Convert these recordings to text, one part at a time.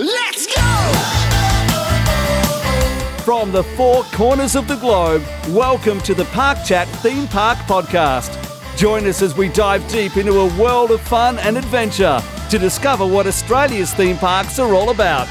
Let's go! From the four corners of the globe, welcome to the Park Chat Theme Park Podcast. Join us as we dive deep into a world of fun and adventure to discover what Australia's theme parks are all about.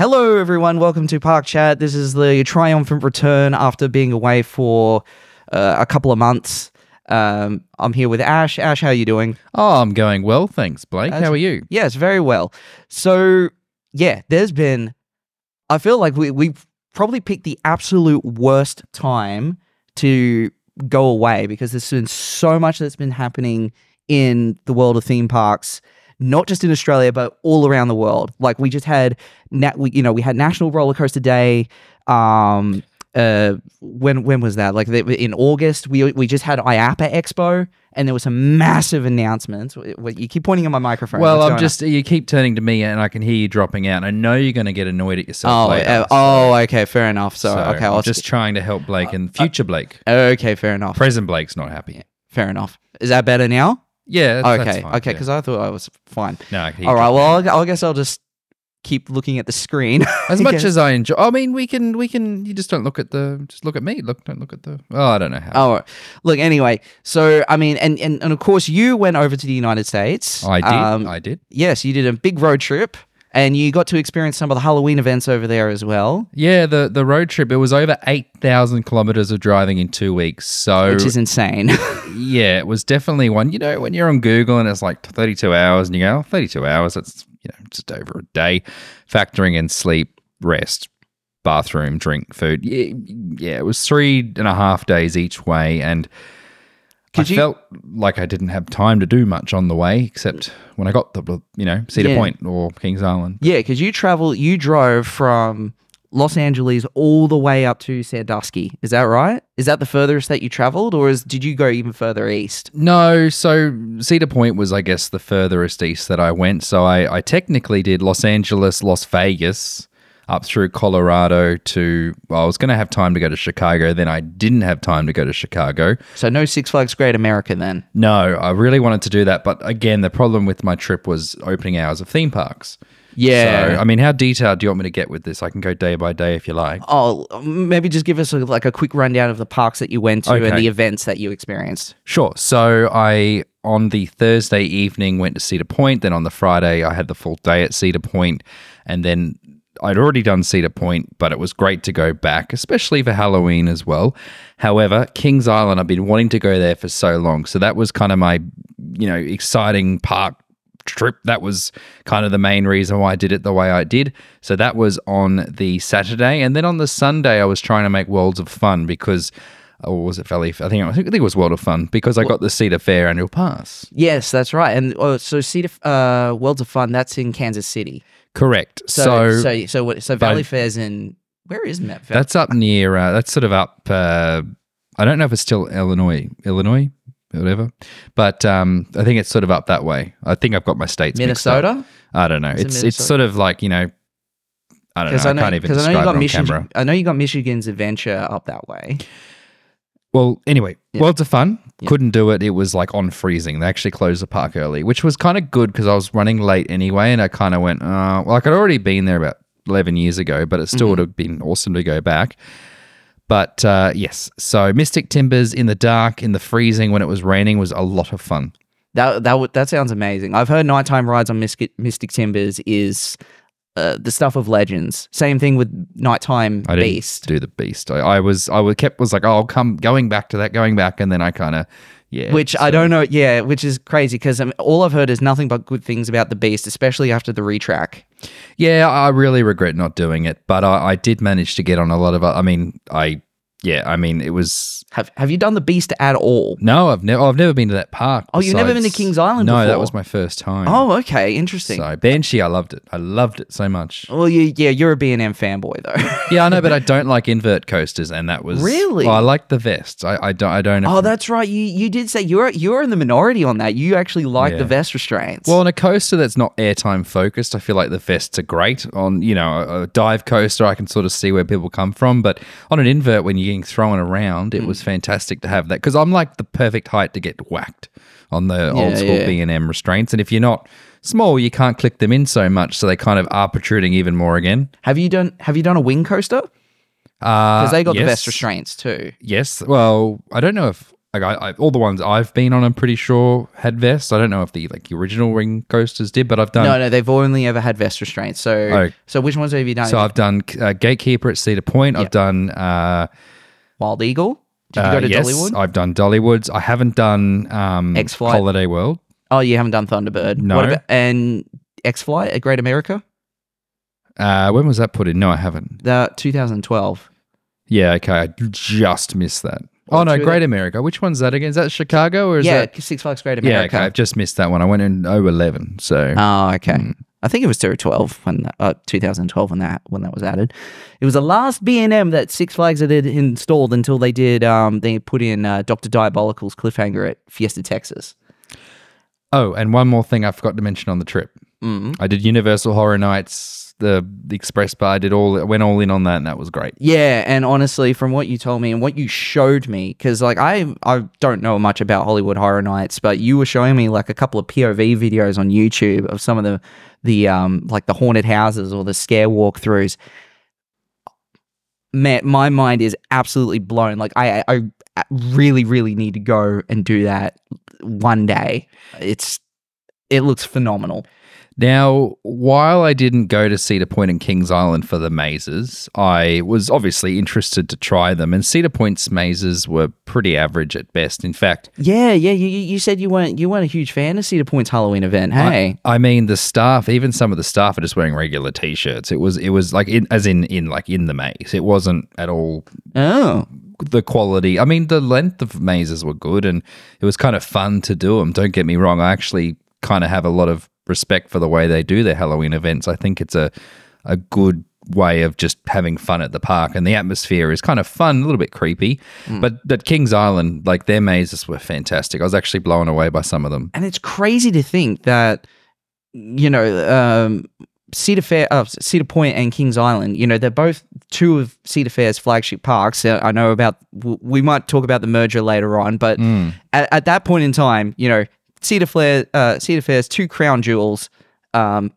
Hello, everyone. Welcome to Park Chat. This is the triumphant return after being away for uh, a couple of months. Um, I'm here with Ash. Ash, how are you doing? Oh, I'm going well, thanks, Blake. How are you? Yes, very well. So, yeah, there's been. I feel like we we probably picked the absolute worst time to go away because there's been so much that's been happening in the world of theme parks not just in Australia but all around the world. Like we just had, na- we, you know, we had National Roller Coaster Day. Um, uh, when when was that? Like the, in August, we we just had IAAPA Expo, and there were some massive announcements. You keep pointing at my microphone. Well, What's I'm going on? just you keep turning to me and I can hear you dropping out. I know you're going to get annoyed at yourself Oh, later. uh, so- oh, okay, fair enough. So, so okay, I'm I'll just trying to help Blake and future Blake. okay, fair enough. Present Blake's not happy. fair enough. Is that better now? Yeah, that's, okay, that's okay, yeah. because I thought I was fine. no, I can hear All right, well, I'll, I guess I'll just keep looking at the screen. As much as I enjoy, I mean, we can, we can. You just don't look at the, just look at me. Look, don't look at the. Oh, I don't know how. Oh, look. Anyway, so I mean, and, and and of course, you went over to the United States. I did, Um, I did. yes, you did a big road trip, and you got to experience some of the Halloween events over there as well, Yeah, the the road trip. It was over eight thousand kilometers of driving in two weeks. So which is insane. yeah, it was definitely one. You know, when you're on Google and it's like 32 hours, and you go, oh, 32 hours. That's you know just over a day, factoring in sleep, rest, bathroom, drink, food. Yeah, yeah, it was three and a half days each way, and Could I you- felt like I didn't have time to do much on the way, except when I got the you know Cedar Yeah. Point or Kings Island. yeah, because you travel, you drove from Los Angeles all the way up to Sandusky. Is that right? Is that the furthest that you traveled, or is did you go even further east? No, so Cedar Point was, I guess, the furthest east that I went. So I, I technically did Los Angeles, Las Vegas, up through Colorado to, well, I was going to have time to go to Chicago. Then I didn't have time to go to Chicago. So no Six Flags Great America then. No, I really wanted to do that. But again, the problem with my trip was opening hours of theme parks. Yeah. So, I mean, how detailed do you want me to get with this? I can go day by day if you like. Oh, maybe just give us a, like a quick rundown of the parks that you went to and the events that you experienced. Sure. So I on the Thursday evening went to Cedar Point. Then on the Friday I had the full day at Cedar Point, and then I'd already done Cedar Point, but it was great to go back, especially for Halloween as well. However, Kings Island, I've been wanting to go there for so long, so that was kind of my, you know, exciting park trip. That was kind of the main reason why I did it the way I did. So that was on the Saturday, and then on the Sunday I was trying to make Worlds of Fun because. Or was it Valley? I think I think it was World of Fun because I got the Cedar Fair annual pass. Yes, that's right. And oh, so Cedar uh, Worlds of Fun, that's in Kansas City. Correct. So So, so so, what, so Valleyfair's in where is Met Fair? that's up near. Uh, that's sort of up. Uh, I don't know if it's still Illinois, Illinois, whatever. But um, I think it's sort of up that way. I think I've got my states. Minnesota. I don't know. it It's it's sort of like you know. I don't know. I, I know can't even because I know describe you it got Michigan. camera. I know you got Michigan's Adventure up that way. Well, anyway, Yeah. Worlds of Fun. Yeah. Couldn't do it. It was like on freezing. They actually closed the park early, which was kind of good because I was running late anyway. And I kind of went, uh, well, like I'd already been there about 11 years ago, but it still Mm-hmm. would have been awesome to go back. But uh, yes, so Mystic Timbers in the dark, in the freezing when it was raining was a lot of fun. That that that sounds amazing. I've heard nighttime rides on Mystic, Mystic Timbers is uh, the stuff of legends. Same thing with nighttime I didn't beast. do the beast. I, I was, I was kept was like, oh, I'll come going back to that, going back, and then I kind of, yeah. Which I don't know, yeah, which is crazy because um, all I've heard is nothing but good things about the Beast, especially after the retrack. Yeah, I really regret not doing it, but I, I did manage to get on a lot of. I mean, I yeah, I mean, it was Have Have you done the Beast at all? no, I've never, I've never been to that park. Oh, you've never been to besides- Kings Island No, that before? was my first time. Oh, okay, interesting. so Banshee, I loved it. I loved it so much. Well, you, yeah, you're a B&M fanboy though. Yeah, I know, but I don't like invert coasters, and that was Really? Well, I like the vests. I, I don't. I don't. oh, that's right. You you did say you're you're in the minority on that. You actually like the Yeah. vest restraints. Well, on a coaster that's not airtime focused, I feel like the vests are great. On you know a, a dive coaster, I can sort of see where people come from, but on an invert, when you're getting thrown around, it was fantastic to have that because I'm like the perfect height to get whacked on the old school yeah. B and M restraints, and if you're not small, you can't click them in so much, so they kind of are protruding even more again. have you done Have you done a wing coaster? Because Because they got the best restraints too. Yes. Well, I don't know if like I, I, all the ones I've been on, I'm pretty sure had vests. I don't know if the like the original wing coasters did, but I've done. No, no, they've only ever had vest restraints. So, Oh. so which ones have you done? So I've done uh, Gatekeeper at Cedar Point. I've done. Uh, Wild Eagle. Did you uh, go to yes, Dollywood? I've done Dollywood's. I haven't done um, X-Flight? Holiday World. oh, you haven't done Thunderbird. No. What about, and X Flight at Great America. Uh, when was that put in? No, I haven't. The 2012. Yeah, okay. I just missed that. Oh no, Great America. Which one's that again? Is that Chicago or is yeah, that? Six Flags Great America. Yeah, okay. I've just missed that one. I went in 011, so Oh, okay. Hmm. I think it was 2012 when that, uh, 2012 when that when that was added. It was the last B and M that Six Flags had installed until they did um they put in uh, Doctor Diabolical's cliffhanger at Fiesta Texas. Oh, and one more thing I forgot to mention on the trip. Mm. I did Universal Horror Nights, the the Express Bar. I did all went all in on that, and that was great. Yeah, and honestly, from what you told me and what you showed me, because like I I don't know much about Hollywood Horror Nights, but you were showing me like a couple of POV videos on YouTube of some of the the um like the haunted houses or the scare walkthroughs. Man, my mind is absolutely blown. Like I I really really need to go and do that one day. It's it looks phenomenal. Now, while I didn't go to Cedar Point and Kings Island for the mazes, I was obviously interested to try them. And Cedar Point's mazes were pretty average at best. In fact, Yeah, yeah. You, you said you weren't you weren't a huge fan of Cedar Point's Halloween event. Hey, I mean, the staff, even some of the staff, are just wearing regular t-shirts. It was, it was like, in, as in, in like in the maze. It wasn't at all oh, the quality. I mean, the length of mazes were good, and it was kind of fun to do them. Don't get me wrong. I actually kind of have a lot of respect for the way they do their Halloween events. I think it's a a good way of just having fun at the park, and the atmosphere is kind of fun, a little bit creepy. But at Kings Island, like their mazes were fantastic. I was actually blown away by some of them. and it's crazy to think that you know um, Cedar Fair, uh, Cedar Point, and Kings Island. You know, they're both two of Cedar Fair's flagship parks. Uh, I know about. We might talk about the merger later on, but at, at that point in time, you know, Cedar Fair, uh, Cedar Fair's two crown jewels, um,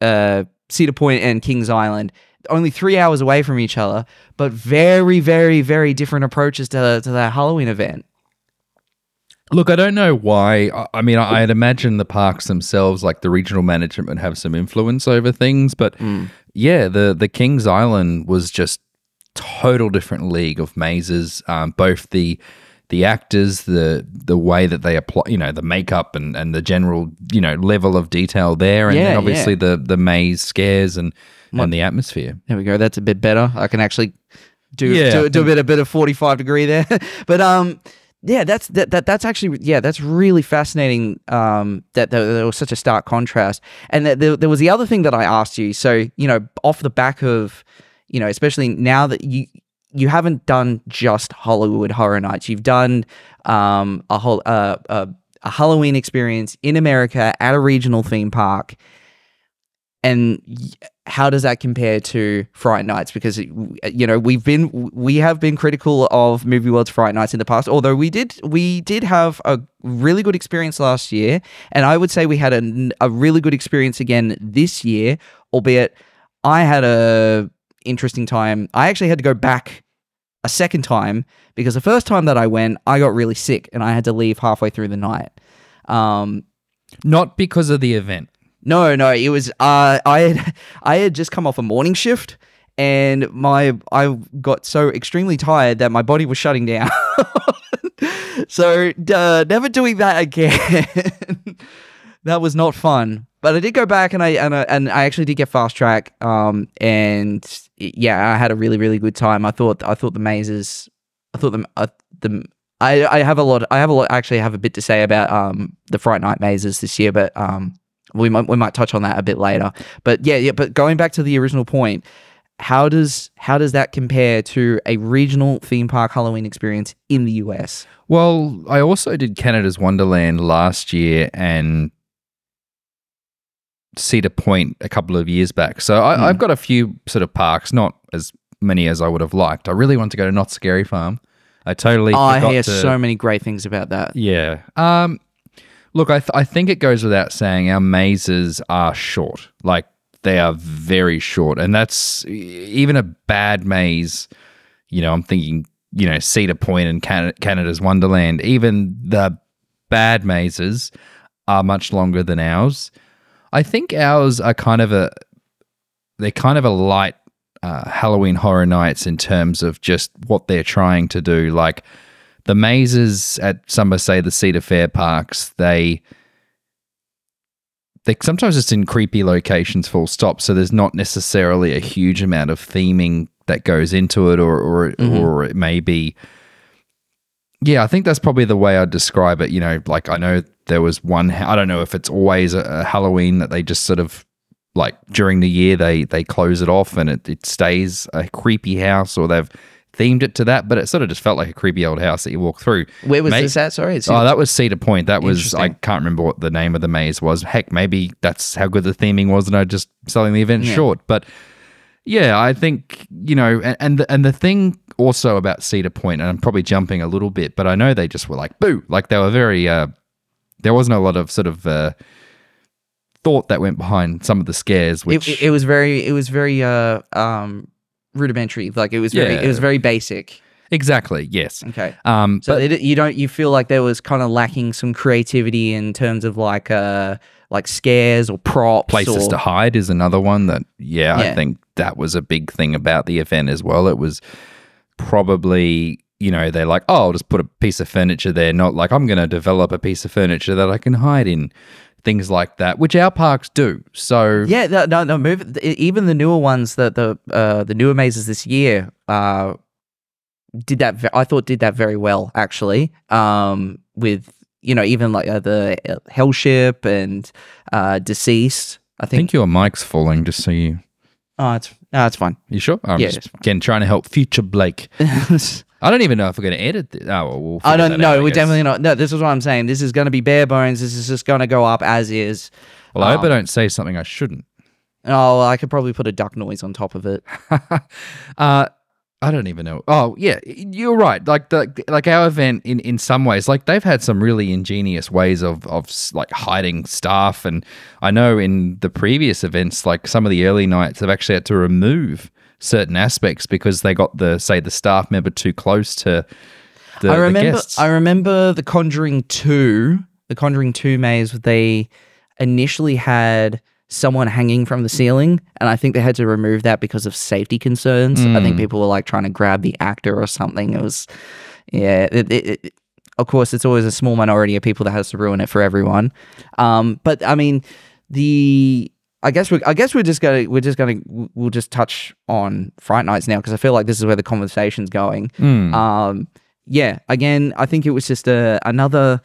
uh, Cedar Point and Kings Island. Only three hours away from each other, but very, very, very different approaches to, to that Halloween event. Look, I don't know why. I- I mean, I- I'd imagine the parks themselves, like the regional management, would have some influence over things. But yeah, the the Kings Island was just total different league of mazes. Um, both the the actors, the the way that they apply, you know, the makeup and, and the general, you know, level of detail there, and Yeah, then obviously the the maze scares and and the atmosphere. There we go. That's a bit better. I can actually do Yeah, do, do a bit a bit of forty five degree there. but um, yeah, that's that, that that's actually yeah, that's really fascinating. Um, that there, there was such a stark contrast, and that there, there was the other thing that I asked you. So you know, off the back of you know, especially now that you you haven't done just Hollywood Horror Nights, you've done um a whole uh, a, a Halloween experience in America at a regional theme park and how does that compare to Fright Nights? Because you know we've been we have been critical of Movie World's Fright Nights in the past. Although we did we did have a really good experience last year, and I would say we had a, a really good experience again this year. Albeit I had a interesting time. I actually had to go back a second time because the first time that I went, I got really sick and I had to leave halfway through the night. Um, Not because of the event. no, no, it was uh I had I had just come off a morning shift and my I got so extremely tired that my body was shutting down. so uh, never doing that again. that was not fun. But I did go back and I and I, and I actually did get fast track um and yeah, I had a really really good time. I thought I thought the mazes, I thought the uh, the I, I have a lot. I have a lot. Actually, have a bit to say about um the Fright Night mazes this year, but um we might we might touch on that a bit later. But yeah, yeah. But going back to the original point, how does how does that compare to a regional theme park Halloween experience in the US? Well, I also did Canada's Wonderland last year and Cedar Point a couple of years back. So I, Hmm. I've got a few sort of parks, not as many as I would have liked. I really want to go to Knott's Scary Farm. I totally Oh, I hear to, so many great things about that. Yeah. Um, look, I, th- I think it goes without saying our mazes are short. Like, they are very short. And that's even a bad maze. You know, I'm thinking, you know, Cedar Point and Can- Canada's Wonderland. Even the bad mazes are much longer than ours. I think ours are kind of a, they're kind of a light uh, Halloween Horror Nights in terms of just what they're trying to do. Like, the mazes at some of, say the Cedar Fair parks, they they sometimes just in creepy locations full stop. So there's not necessarily a huge amount of theming that goes into it or or or it may be yeah, I think that's probably the way I'd describe it. You know, like I know there was one. I don't know if it's always a, a Halloween that they just sort of like during the year they they close it off and it, it stays a creepy house or they've themed it to that, but it sort of just felt like a creepy old house that you walk through. Where was May- this at? Sorry, Oh, that was Cedar Point. That was I can't remember what the name of the maze was. Heck, maybe that's how good the theming was, and I just selling the event Yeah. short. But yeah, I think you know, and and the, and the thing also about Cedar Point, and I'm probably jumping a little bit, but I know they just were like boo, like they were very. uh There wasn't a lot of sort of. uh Thought that went behind some of the scares, which it, it was very it was very uh um rudimentary. Like it was very it was very basic. exactly yes. Okay. Um, So but it, you don't you feel like there was kind of lacking some creativity in terms of like uh like scares or props places or, to hide is another one that yeah, Yeah. I think that was a big thing about the event as well. It was probably you know they're like oh I'll just put a piece of furniture there, not like I'm going to develop a piece of furniture that I can hide in, things like that, which our parks do. So Yeah, no, no, no. Move even the newer ones that the uh the newer mazes this year uh did that. Ve- I thought did that very well actually. Um, with you know even like uh, the uh, Hellship and uh Deceased. I I think. think your mic's falling. Just so you, oh, it's no, it's fine. you sure? I'm Yeah, just again trying to help future Blake. I don't even know if we're going to edit. This. Oh, well, we'll I don't know. out, We're definitely not. No, this is what I'm saying. This is going to be bare bones. This is just going to go up as is. Well, I hope I um, don't say something I shouldn't. Oh, I could probably put a duck noise on top of it. uh, I don't even know. Oh, yeah, you're right. Like the like our event in in some ways, like they've had some really ingenious ways of of like hiding stuff. and I know in the previous events, like some of the early nights, they've actually had to remove certain aspects because they got the say the staff member too close to the, I the remember. guests. I remember the Conjuring Two. The Conjuring Two maze. They initially had someone hanging from the ceiling, and I think they had to remove that because of safety concerns. I think Mm. people were like trying to grab the actor or something. It was, yeah. It, it, it, of course, it's always a small minority of people that has to ruin it for everyone. Um, but I mean, the I guess we I guess we're just gonna we're just gonna we'll just touch on Fright Nights now because I feel like this is where the conversation's going. Mm. Um, yeah, again, I think it was just a another.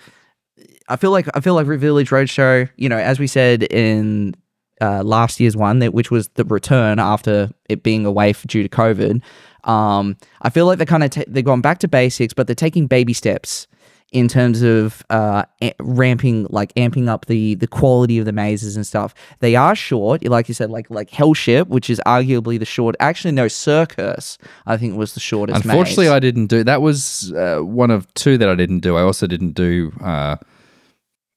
I feel like I feel like Village Roadshow. You know, as we said in uh, last year's one, that which was the return after it being away for, due to COVID. Um, I feel like they're kind of ta- they've gone back to basics, but they're taking baby steps in terms of uh, ramping, like amping up the the quality of the mazes and stuff. They are short, like you said, like like Hellship, which is arguably the short. Actually, no, Circus, I think was the shortest. Unfortunately, maze. I didn't do. That was uh, one of two that I didn't do. I also didn't do. Uh,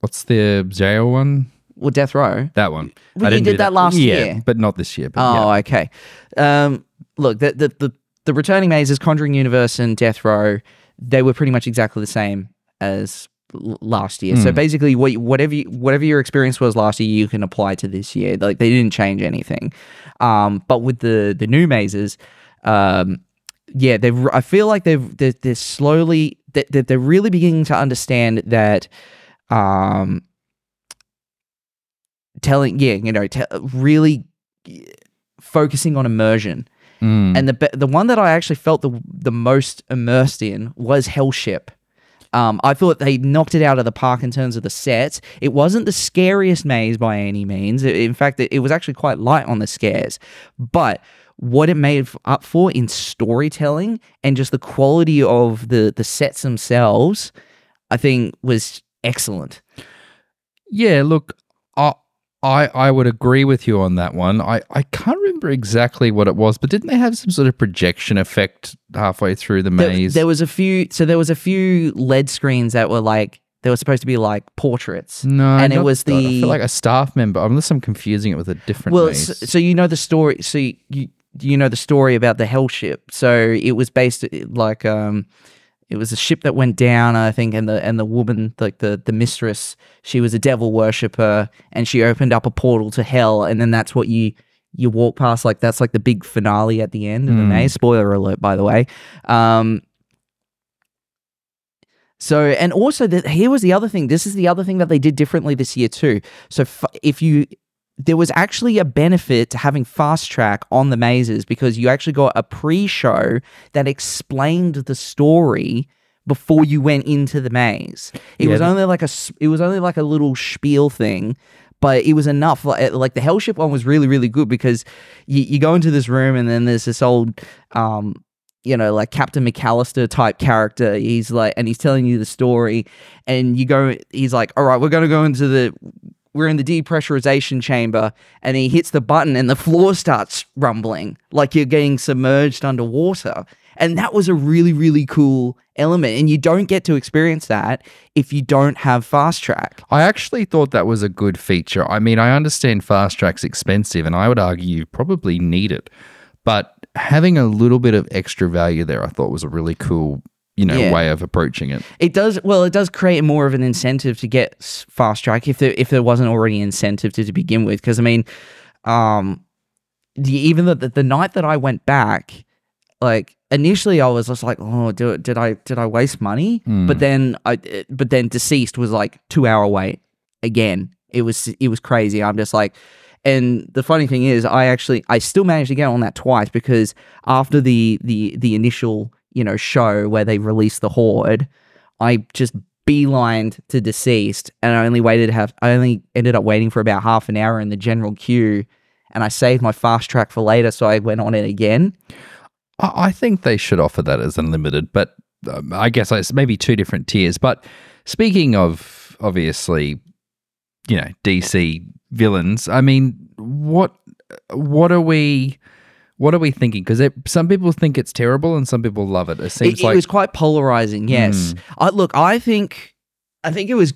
what's the jail one? well, Death Row. That one. Well, I didn't did do that last yeah, year. but not this year. But Oh, yeah. okay. Um, look, the, the the the returning mazes, Conjuring Universe and Death Row, they were pretty much exactly the same as last year. So Hmm. basically, what whatever you, whatever your experience was last year, you can apply to this year. Like they didn't change anything. Um, but with the the new mazes, um, yeah, they've. I feel like they've they're, they're slowly that they're, they're really beginning to understand that. Um, telling yeah you know te- really focusing on immersion and the the one that I actually felt the the most immersed in was Hellship. Um, I thought they knocked it out of the park in terms of the sets. It wasn't the scariest maze by any means. In fact, it, it was actually quite light on the scares. But what it made up for in storytelling and just the quality of the the sets themselves, I think was excellent. Yeah, look, I I would agree with you on that one. I I can't remember exactly what it was, but didn't they have some sort of projection effect halfway through the maze? there was a few, so there was a few LED screens that were like they were supposed to be like portraits. no, and it was I the feel like a staff member, unless I'm confusing it with a different well, maze. so, so you know the story. So you, you you know the story about the hell ship. So it was based like um, it was a ship that went down. I think, and the and the woman, like the the mistress, she was a devil worshipper, and she opened up a portal to hell, and then that's what you. You walk past like that's like the big finale at the end of the Mm. maze. Spoiler alert, by the way. Um, so, and also that here was the other thing. This is the other thing that they did differently this year too. So, f- if you, there was actually a benefit to having fast track on the mazes because you actually got a pre-show that explained the story before you went into the maze. It Yeah, was only like a, it was only like a little spiel thing. But it was enough. Like, like the Hellship one was really, really good because you, you go into this room and then there's this old um, you know, like Captain McAllister type character. He's like, and he's telling you the story, and you go, he's like, all right, we're going to go into the, we're in the depressurization chamber, and he hits the button, and the floor starts rumbling like you're getting submerged underwater. And that was a really, really cool element. And you don't get to experience that if you don't have fast track. I actually thought that was a good feature. I mean, I understand fast track's expensive, and I would argue you probably need it. But having a little bit of extra value there, I thought was a really cool, you know, Yeah. way of approaching it. It does well. It does create more of an incentive to get fast track if there if there wasn't already an incentive to, to begin with. Because I mean, um, the, even the, the the night that I went back, like initially I was just like, oh, do, did I did I waste money? But then I but then deceased was like two hour wait again. It was it was crazy. I'm just like. And the funny thing is, I actually I still managed to get on that twice because after the the the initial you know show where they released the horde, I just beelined to deceased, and I only waited have I only ended up waiting for about half an hour in the general queue, and I saved my fast track for later, so I went on it again. I, I think they should offer that as unlimited, but um, I guess it's maybe two different tiers. But speaking of obviously, you know, DC villains, I mean, what what are we? What are we thinking? Because some people think it's terrible and some people love it. It It, seems it like was quite polarizing. Yes, I look. I think, I think it was.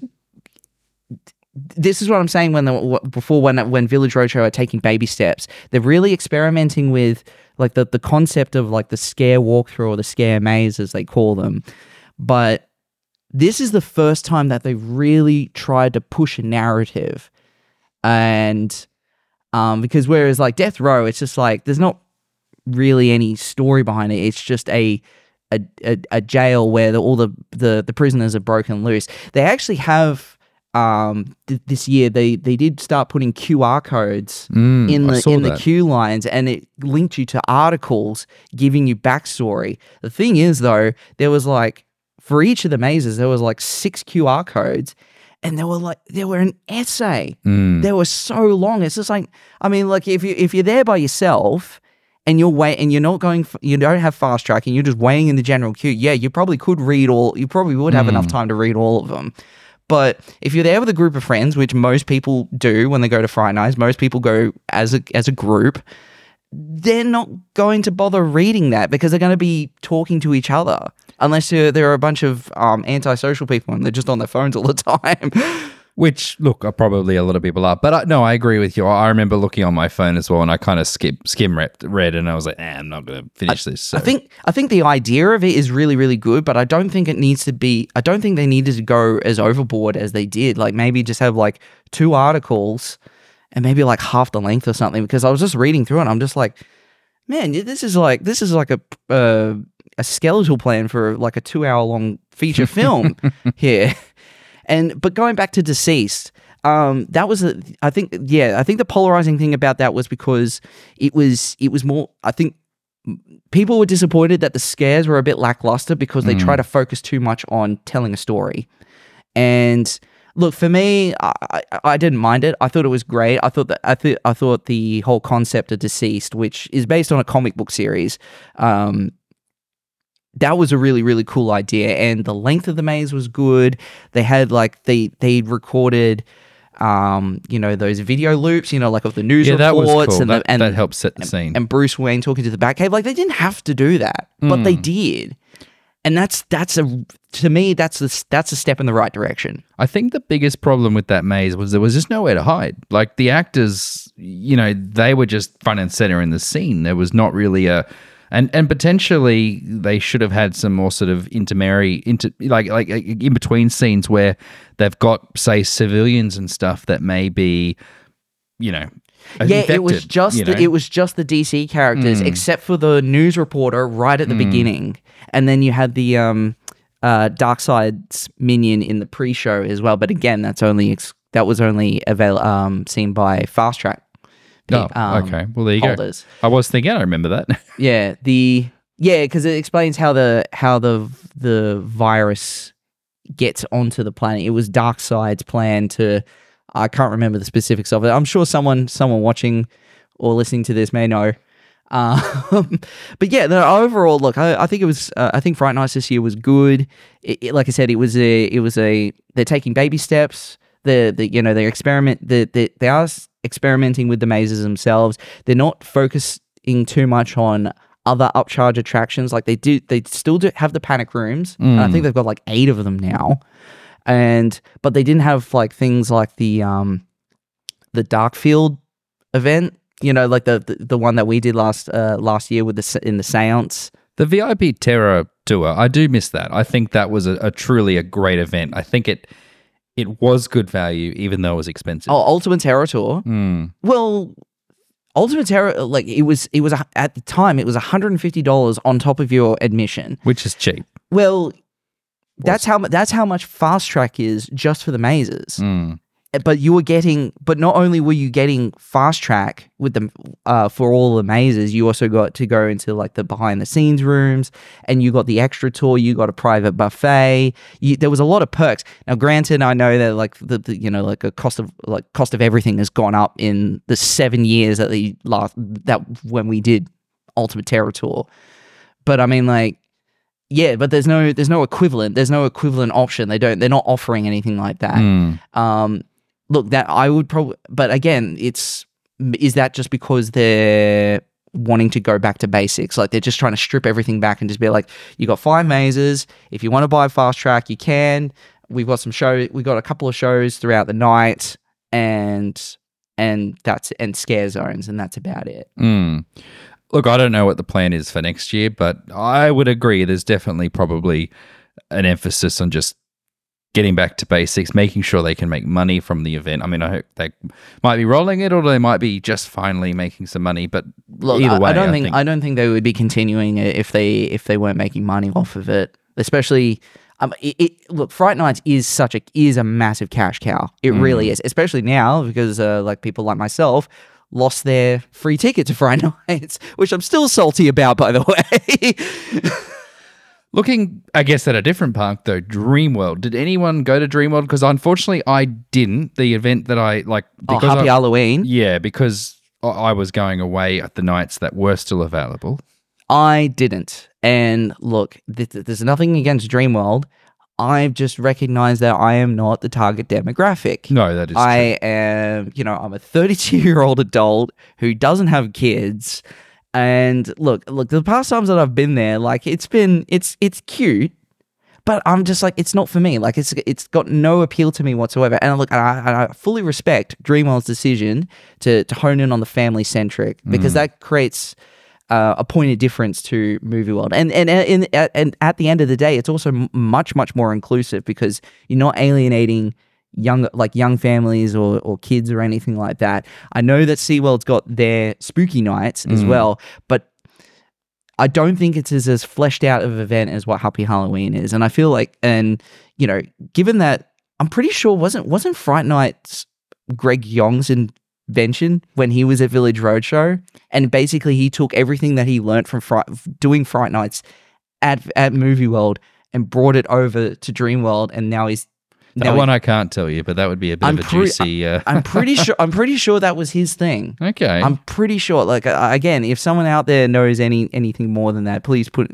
This is what I'm saying when the before when when Village Roadshow are taking baby steps, they're really experimenting with like the the concept of like the scare walkthrough or the scare maze as they call them, but this is the first time that they really tried to push a narrative, and um because whereas like Death Row, it's just like there's not really any story behind it. It's just a a, a, a jail where the, all the, the the prisoners are broken loose. They actually have um th- this year they they did start putting QR codes Mm, in the in the queue lines and it linked you to articles giving you backstory. The thing is though, there was like for each of the mazes there was like six QR codes and they were like they were an essay. Mm. They were so long. It's just like I mean, like if you if you're there by yourself and you're wait and you're not going, you don't have fast track and you're just waiting in the general queue. Yeah, you probably could read all. You probably would have enough time to read all of them. But if you're there with a group of friends, which most people do when they go to Fright Nights, most people go as a as a group. They're not going to bother reading that because they're going to be talking to each other, unless there are a bunch of um, antisocial people and they're just on their phones all the time. Which, look, uh, probably a lot of people are. But I, no, I agree with you. I remember looking on my phone as well, and I kind of skip skim read, read and I was like, eh, I'm not going to finish this. So. I think I think the idea of it is really really good, but I don't think it needs to be. I don't think they needed to go as overboard as they did. Like maybe just have like two articles, and maybe like half the length or something. Because I was just reading through it, and I'm just like, man, this is like this is like a uh, a skeletal plan for like a two hour long feature film here. And but going back to deceased, um, that was a, I think yeah, I think the polarizing thing about that was because it was it was more I think people were disappointed that the scares were a bit lackluster because they try to focus too much on telling a story. And look, for me, I, I, I didn't mind it. I thought it was great. I thought that I thought I thought the whole concept of deceased, which is based on a comic book series, um, that was a really really cool idea. And the length of the maze was good. They had like they they recorded. Um, you know those video loops, you know, like of the news Yeah, that was reports cool. and that, the, and that helps set the scene. and Bruce Wayne talking to the Batcave. Like they didn't have to do that, but Hmm. they did, and that's that's a to me that's a that's a step in the right direction. I think the biggest problem with that maze was there was just nowhere to hide. Like the actors, you know, they were just front and center in the scene. There was not really a and and potentially they should have had some more sort of intermary inter like like in between scenes where they've got say civilians and stuff that may be you know yeah, it was just you the, it was just the DC characters, except for the news reporter right at the beginning, and then you had the um uh Darkseid's minion in the pre-show as well. But again, that's only ex- that was only avail- um seen by Fast Track. Oh, um, okay. Well, there you holders. go. I was thinking, I remember that. Yeah, the yeah, because it explains how the how the the virus gets onto the planet. It was Darkseid's plan to. I can't remember the specifics of it. I'm sure someone someone watching or listening to this may know. Um, but yeah, the overall look, I, I think it was. Uh, I think Fright Nights this year was good. It, it- like I said, it was a. It was a. They're taking baby steps. The the you know they experiment. The, the they are experimenting with the mazes themselves. They're not focusing too much on other upcharge attractions. Like they do, they still do have the panic rooms. And I think they've got like eight of them now. And but they didn't have like things like the um the dark field event. You know, like the, the the one that we did last uh last year with the in the seance. The VIP Terror tour, I do miss that. I think that was a, a truly a great event. I think it it was good value, even though it was expensive. Oh, Ultimate Terror Tour. Mm. Well, Ultimate Terror, like it was, it was a, at the time, it was hundred and fifty dollars on top of your admission. which is cheap. Well, that's how that's how much Fast Track is just for the mazes. Mm. But you were getting, but not only were you getting Fast Track with them uh, for all the mazes, you also got to go into like the behind the scenes rooms, and you got the extra tour. You got a private buffet. You, there was a lot of perks. Now, granted, I know that like the, the you know like a cost of like cost of everything has gone up in the seven years that the last that when we did Ultimate Terror Tour. But I mean, like yeah, but there's no there's no equivalent. There's no equivalent option. They don't. They're not offering anything like that. Mm. Um, look, that I would probably. But again, it's is that just because they're wanting to go back to basics? Like they're just trying to strip everything back and just be like, you got five mazes. If you want to buy fast track, you can. We've got some show. We got a couple of shows throughout the night, and and that's and scare zones, and that's about it. Mm. Look, I don't know what the plan is for next year, but I would agree there's definitely probably an emphasis on just getting back to basics, making sure they can make money from the event. I mean, I hope they might be rolling it or they might be just finally making some money, but Look, either way, I don't think, I don't think they would be continuing it if they if they weren't making money off of it. Especially, um, it, it, look, Fright Nights is such a is a massive cash cow. It really is, especially now because uh, like people like myself lost their free ticket to Fright Nights, which I'm still salty about, by the way. Looking, I guess, at a different park though, Dreamworld. Did anyone go to Dreamworld? Because unfortunately, I didn't. The event that I like, oh, because Happy I, Halloween! yeah, because I- I was going away at the nights that were still available. I didn't. And look, th- th- there's nothing against Dreamworld. I've just recognized that I am not the target demographic. No, that is I am, you know, I'm a 32 year old adult who doesn't have kids. And look, look, the past times that I've been there, like it's been, it's, it's cute, but I'm just like, it's not for me. Like it's, it's got no appeal to me whatsoever. And look, I, I fully respect Dreamworld's decision to, to hone in on the family centric because that creates uh, a point of difference to movie world and and and, and, and at the end of the day it's also much much more inclusive because you're not alienating young like young families or, or kids or anything like that. I know that seaworld's got their spooky nights as mm. well but i don't think it's as, as fleshed out of event as what happy halloween is. And i feel like and you know given that i'm pretty sure wasn't wasn't fright nights greg Yong's invention when he was at Village Roadshow, and basically he took everything that he learnt from Fright, doing Fright Nights at at Movie World and brought it over to Dreamworld, and now he's That now one I can't tell you, but that would be a bit I'm of a pre- juicy. Uh, I'm pretty sure. I'm pretty sure that was his thing. okay. I'm pretty sure. Like uh, again, if someone out there knows any anything more than that, please put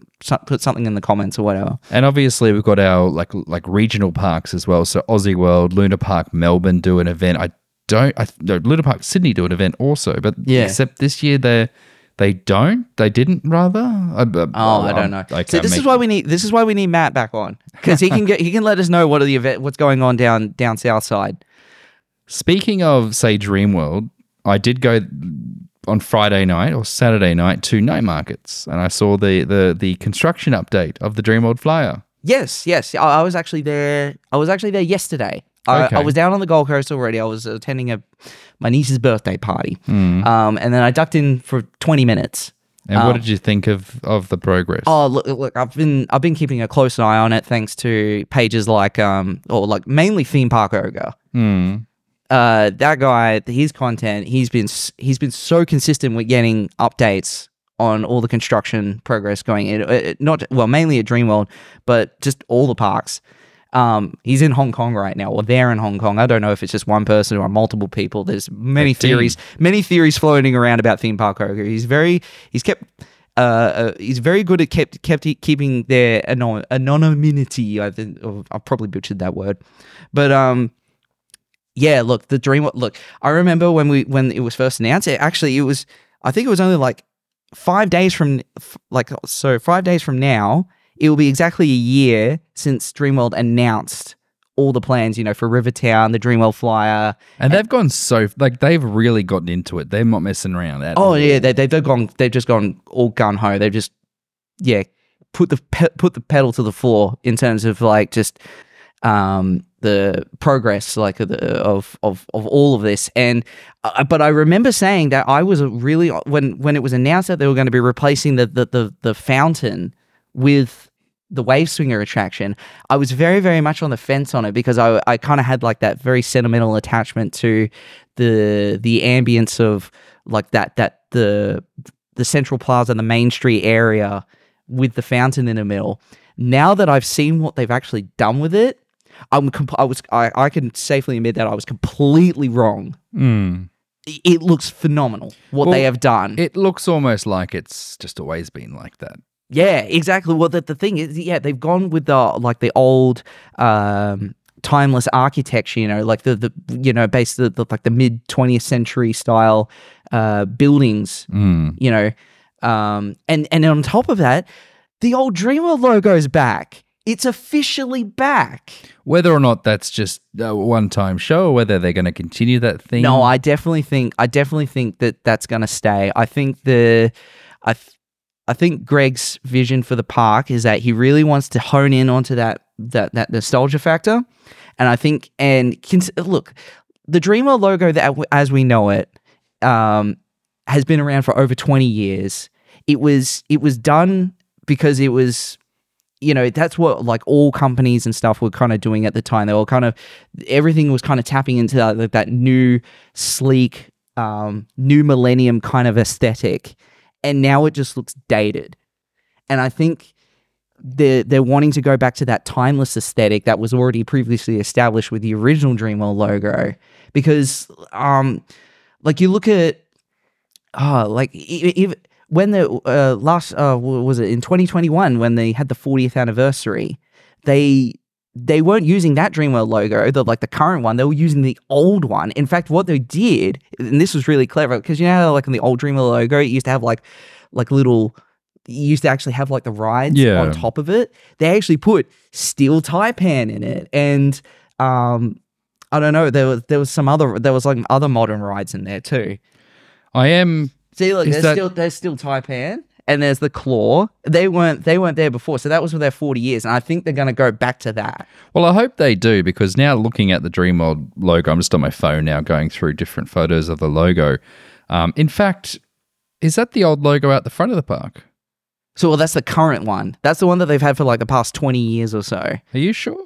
put something in the comments or whatever. And obviously, we've got our like like regional parks as well. So Aussie World, Luna Park, Melbourne do an event. I don't. I no, Luna Park Sydney do an event also, but Yeah. except this year they they don't. They didn't rather. I, uh, Oh, I don't know. Okay, so this is why we need this is why we need Matt back on because he can get he can let us know what are the event what's going on down down south side. Speaking of say Dreamworld, I did go on Friday night or Saturday night to night markets, and I saw the the the construction update of the Dreamworld flyer. Yes, yes. I, I was actually there. I was actually there yesterday. I, Okay. I was down on the Gold Coast already. I was attending a my niece's birthday party, Hmm. um, and then I ducked in for twenty minutes. And what did you think of of the progress? Oh, look, look! I've been I've been keeping a close eye on it thanks to pages like um or like mainly theme park ogre. Hmm. Uh, that guy, his content, he's been he's been so consistent with getting updates on all the construction progress going in. It, it- not well, mainly at Dreamworld, but just all the parks. Um, he's in Hong Kong right now, or they're in Hong Kong. I don't know if it's just one person or multiple people. There's many team. theories, many theories floating around about theme park ogre. He's very he's kept uh, uh, he's very good at kept kept keeping their anon- anonymity. I think oh, I probably butchered that word, but um, yeah. Look, the dream. Look, I remember when we when it was first announced. It actually it was. I think it was only like five days from f- like so five days from now. It will be exactly a year since Dreamworld announced all the plans. You know, for Rivertown, the Dreamworld Flyer, And they've gone so like they've really gotten into it. They're not messing around. At all. Oh all. yeah, they, they they've gone. They've just gone all gun ho. They've just yeah put the pe- put the pedal to the floor in terms of like just um the progress like of the, of of of all of this and uh, but I remember saying that I was really when when it was announced that they were going to be replacing the the the, the fountain with the wave swinger attraction I was very very much on the fence on it because I I kind of had like that very sentimental attachment to the the ambience of like that that the the central plaza and the main street area with the fountain in the middle now that I've seen what they've actually done with it I'm comp- I was I, I can safely admit that I was completely wrong Mm. It looks phenomenal what they have done It looks almost like it's just always been like that. Yeah, exactly. Well, the, the thing is, yeah, they've gone with the like the old um, timeless architecture. You know, like the the you know, based the, the like the mid twentieth century style uh, buildings. Mm. You know, um, and and on top of that, the old Dreamworld logo's back. It's officially back. Whether or not that's just a one-time show, or whether they're going to continue that thing. No, I definitely think I definitely think that that's going to stay. I think the I th- I think Greg's vision for the park is that he really wants to hone in onto that that that nostalgia factor, and I think and cons- look, the Dreamer logo that as we know it um, has been around for over twenty years. It was it was done because it was you know that's what like all companies and stuff were kind of doing at the time. They were kind of everything was kind of tapping into that, like, that new sleek um new millennium kind of aesthetic and now it just looks dated. And i think they're, they're wanting to go back to that timeless aesthetic that was already previously established with the original dreamworld logo because um like you look at uh like e- when the uh, last uh was it in 2021 when they had the 40th anniversary they they weren't using that dreamworld logo the like the current one they were using the old one in fact what they did and this was really clever because you know how like in the old dreamworld logo it used to have like like little you used to actually have like the rides Yeah. on top of it they actually put steel taipan in it and um i don't know there was there was some other there was like other modern rides in there too I am. See, look, there's that- still there's still Taipan, and there's the Claw. They weren't they weren't there before, so that was for their 40 years, and I think they're going to go back to that. Well, I hope they do because now looking at the Dreamworld logo, I'm just on my phone now going through different photos of the logo. Um, in fact, is that the old logo out the front of the park? So, well, that's the current one. That's the one that they've had for like the past 20 years or so. Are you sure?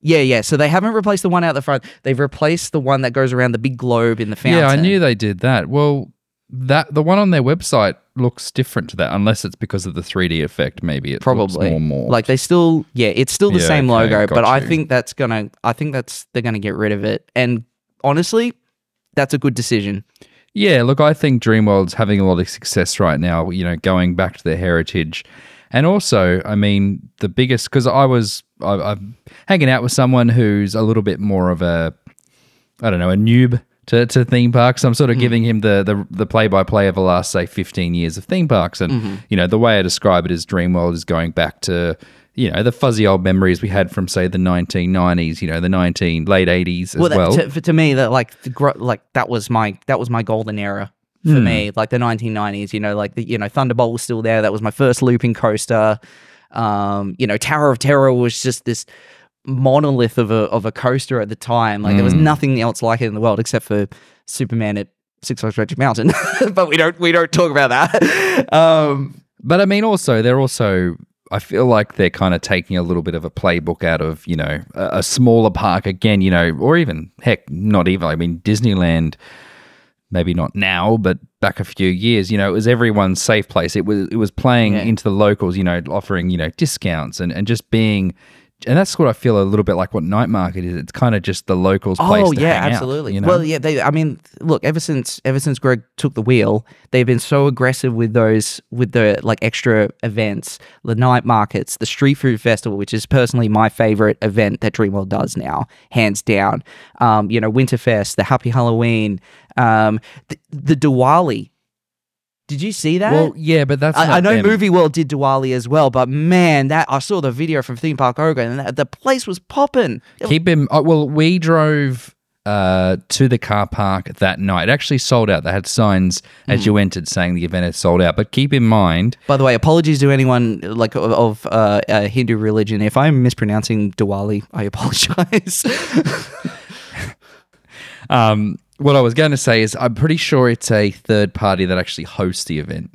Yeah, yeah. So they haven't replaced the one out the front. They've replaced the one that goes around the big globe in the fountain. Yeah, I knew they did that. Well, that the one on their website looks different to that, unless it's because of the 3D effect. Maybe it probably. more more like they still yeah it's still the Yeah, same okay, logo but i think that's gonna i think that's they're gonna get rid of it. And honestly that's a good decision. Yeah, look, I think Dreamworld's having a lot of success right now, you know, going back to their heritage. And also, I mean, the biggest, because I was I, I'm hanging out with someone who's a little bit more of a, I don't know, a noob to, to theme parks. I'm sort of giving him the, the, the play-by-play of the last, say, 15 years of theme parks. And, you know, the way I describe it is Dreamworld is going back to, you know, the fuzzy old memories we had from, say, the 1990s, you know, the 19, late 80s as well. well, that, to, to me that like the gro- like that was my that was my golden era for Hmm. me like the 1990s you know like the you know thunderbolt was still there that was my first looping coaster um you know tower of terror was just this monolith of a of a coaster at the time like there was Hmm. nothing else like it in the world except for superman at six flags magic mountain but we don't we don't talk about that um But I mean, also they're also. I feel like they're kind of taking a little bit of a playbook out of you know a, a smaller park again, you know, or even heck, not even. I mean, Disneyland. Maybe not now, but back a few years, you know, it was everyone's safe place. It was it was playing Yeah. into the locals, you know, offering you know discounts and and just being. And that's what I feel a little bit like what night market is. It's kind of just the locals' place. Oh to yeah, hang out, absolutely. you know? Well, yeah, they. I mean, look, ever since ever since Greg took the wheel, they've been so aggressive with those with the like extra events, the night markets, the street food festival, which is personally my favorite event that Dreamworld does now, hands down. Um, you know, Winterfest, the Happy Halloween, um, the, the Diwali. Did you see that? well, yeah, but that's I, I know them. Movie World did Diwali as well, but man, that I saw the video from Theme Park Ogre, and that, the place was popping. Keep him. Uh, well, we drove uh, to the car park that night. It actually sold out. They had signs as you entered saying the event had sold out. But keep in mind, By the way, apologies to anyone like of, of uh, uh, Hindu religion. If I'm mispronouncing Diwali, I apologize. um, what I was going to say is I'm pretty sure it's a third party that actually hosts the event.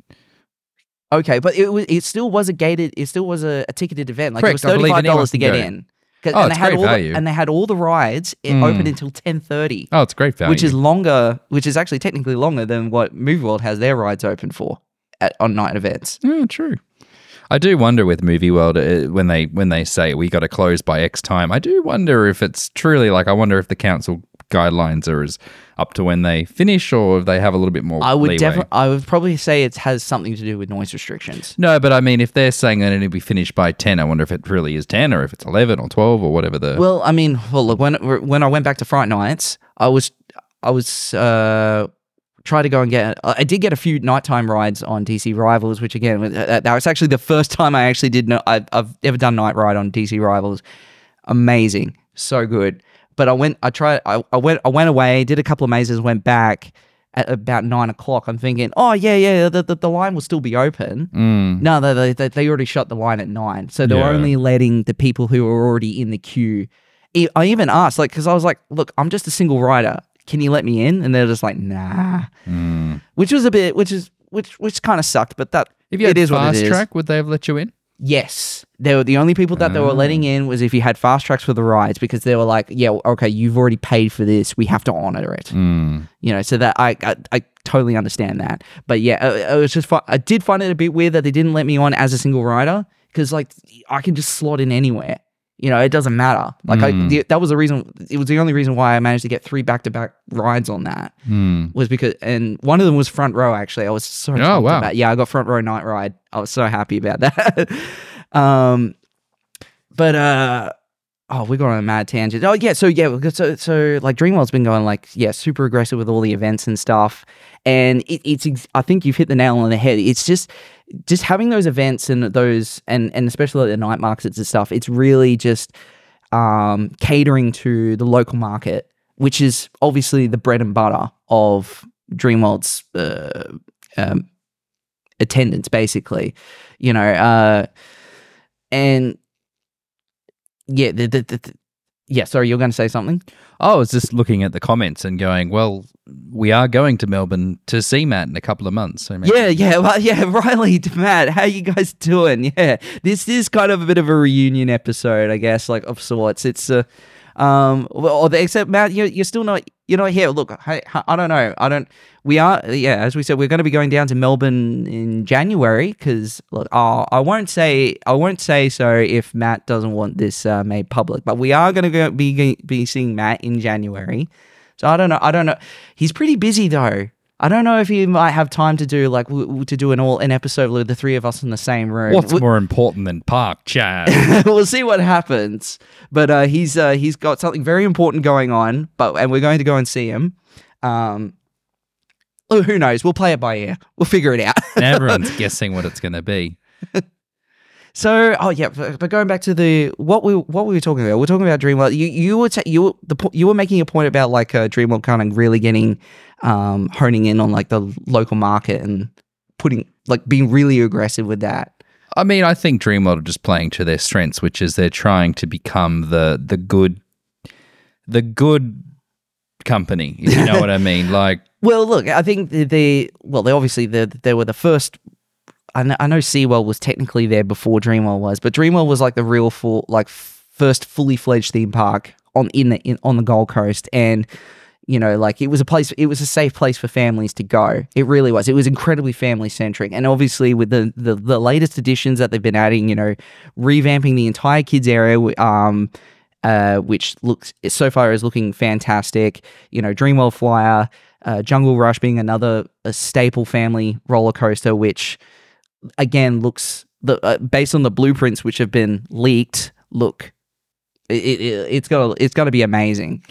okay, but it was it still was a gated, it still was a, a ticketed event. Like it was Correct, I thirty believe five dollars to can get go. in. 'Cause- Oh, and it's they had great all value. The, and they had all the rides it Mm. open until ten thirty, Oh, it's great value. which is longer, which is actually technically longer than what Movie World has their rides open for at, on night events. Yeah, true. I do wonder with Movie World uh, when they when they say we got to close by X time. I do wonder if it's truly like I wonder if the council guidelines are as up to when they finish or if they have a little bit more. I would definitely, I would probably say it has something to do with noise restrictions. No, but I mean, if they're saying that it'll be finished by ten, I wonder if it really is ten or if it's eleven or twelve or whatever the. Well, I mean, well, look when when I went back to Fright Nights, I was I was uh try to go and get. I did get a few nighttime rides on DC Rivals, which again, uh, that was actually the first time I actually did. No, I, I've ever done night ride on DC Rivals. Amazing, so good. But I went. I tried. I, I went. I went away. Did a couple of mazes. Went back at about nine o'clock. I'm thinking, oh yeah, yeah, the the, the line will still be open. Mm. No, they, they they already shut the line at nine, so they're Yeah. only letting the people who are already in the queue. I even asked, like, because I was like, "Look, I'm just a single rider. Can you let me in?" And they're just like, "Nah," Mm. which was a bit, which is which which kind of sucked, but that If you had it is what fast it is. track, would they have let you in? Yes, they were the only people that they were letting ah. in was if you had fast tracks for the rides because they were like, "Yeah, okay, you've already paid for this. We have to honor it." Mm. You know, so that I I, I totally understand that. But yeah, it, it was just fun. I did find it a bit weird that they didn't let me on as a single rider because like I can just slot in anywhere. You know, it doesn't matter. Like I, Mm. the, that was the reason. It was the only reason why I managed to get three back to back rides on that Mm. was because, and one of them was front row. Actually, I was so Oh, wow. about. Yeah, I got front row night ride. I was so happy about that. um, but uh, oh, we got on a mad tangent. Oh yeah, so yeah, so so like Dreamworld's been going like yeah, super aggressive with all the events and stuff, and it, it's I think you've hit the nail on the head. It's just just having those events and those and and especially the night markets and stuff. It's really just um, catering to the local market, which is obviously the bread and butter of Dreamworld's uh, um, attendance, basically. You know, uh, and yeah, the, the, the, Yeah, sorry, you're going to say something? Oh, I was just looking at the comments and going, well, we are going to Melbourne to see Matt in a couple of months. So maybe- Yeah, yeah, well, yeah. Riley, Matt, how you guys doing? Yeah, this is kind of a bit of a reunion episode, I guess, like of sorts. It's uh, um, well, except Matt, you're, you're still not, you're not here. Look, I, I don't know, I don't. We are, yeah, as we said, we're going to be going down to Melbourne in January because look, oh, I won't say, I won't say so if Matt doesn't want this uh, made public, but we are going to be be seeing Matt in January. So I don't know, I don't know. He's pretty busy though. I don't know if he might have time to do like w- w- to do an all an episode with the three of us in the same room. What's more important than Park Chat? we'll see what happens. But uh, he's uh, he's got something very important going on. But and we're going to go and see him. Um, oh, who knows? We'll play it by ear. We'll figure it out. everyone's guessing what it's going to be. So, oh yeah, but going back to the what we what we were talking about, we're talking about Dreamworld. You you were ta- you were, the po- you were making a point about like uh, Dreamworld kind of really getting um honing in on like the local market and putting like being really aggressive with that. I mean, I think Dreamworld are just playing to their strengths, which is they're trying to become the the good, the good company. If you know what I mean? Like, Well, look, I think they, they well, they obviously they, they were the first. I know, I know SeaWorld was technically there before Dreamworld was, but Dreamworld was like the real full, like first fully fledged theme park on in the in, on the Gold Coast, and you know, like it was a place, it was a safe place for families to go. It really was. It was incredibly family centric, and obviously with the, the the latest additions that they've been adding, you know, revamping the entire kids area, um, uh, which looks so far is looking fantastic. You know, Dreamworld Flyer, uh, Jungle Rush being another staple family roller coaster, which again looks the uh, based on the blueprints which have been leaked. Look, it, it, it's got it's got to be amazing.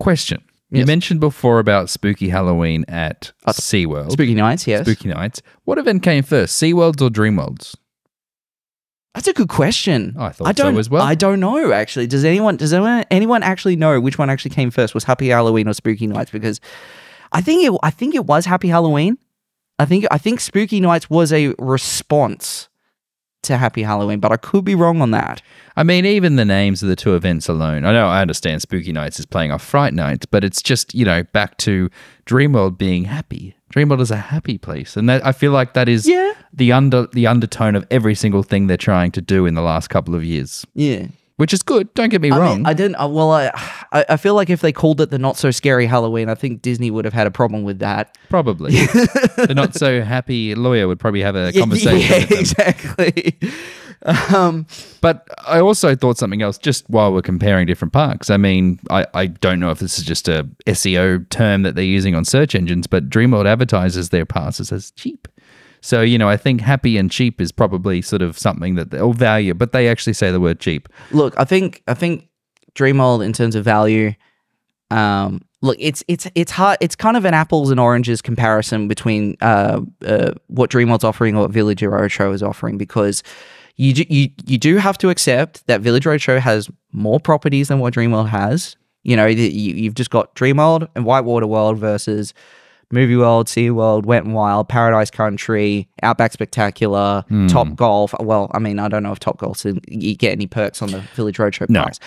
question. You Yes. mentioned before about Spooky Halloween at Uh, SeaWorld. Spooky nights, yes. Spooky Nights. What event came first, SeaWorld's or Dreamworld's? That's a good question. I thought I don't so as well. I don't know actually. Does anyone does anyone anyone actually know which one actually came first? Was Happy Halloween or Spooky Nights? Because I think it I think it was Happy Halloween. I think I think Spooky Nights was a response to Happy Halloween, but I could be wrong on that. I mean, even the names of the two events alone. I know I understand Spooky Nights is playing off Fright Nights, but it's just, you know, back to Dreamworld being happy. Dreamworld is a happy place. And that, I feel like that is Yeah. the under the undertone of every single thing they're trying to do in the last couple of years. Yeah. Which is good, don't get me I, wrong. mean, I didn't. Uh, well, I, I feel like if they called it the not so scary Halloween, I think Disney would have had a problem with that. Probably. the not so happy lawyer would probably have a conversation Yeah, exactly. um, But I also thought something else just while we're comparing different parks. I mean, I, I don't know if this is just a SEO term that they're using on search engines, but Dreamworld advertises their passes as cheap. So, you know, I think happy and cheap is probably sort of something that they'll value, but they actually say the word cheap. look, I think I think Dreamworld in terms of value, um, look, it's it's it's hard. It's kind of an apples and oranges comparison between uh, uh, what Dreamworld's offering or what Village Roadshow is offering because you do, you you do have to accept that Village Roadshow has more properties than what Dreamworld has. You know, you, you've just got Dreamworld and Whitewater World versus Movie World, Sea World, Wet and Wild, Paradise Country, Outback Spectacular, Top Golf. Well, I mean, I don't know if Top Golf you get any perks on the Village Roadshow No. price,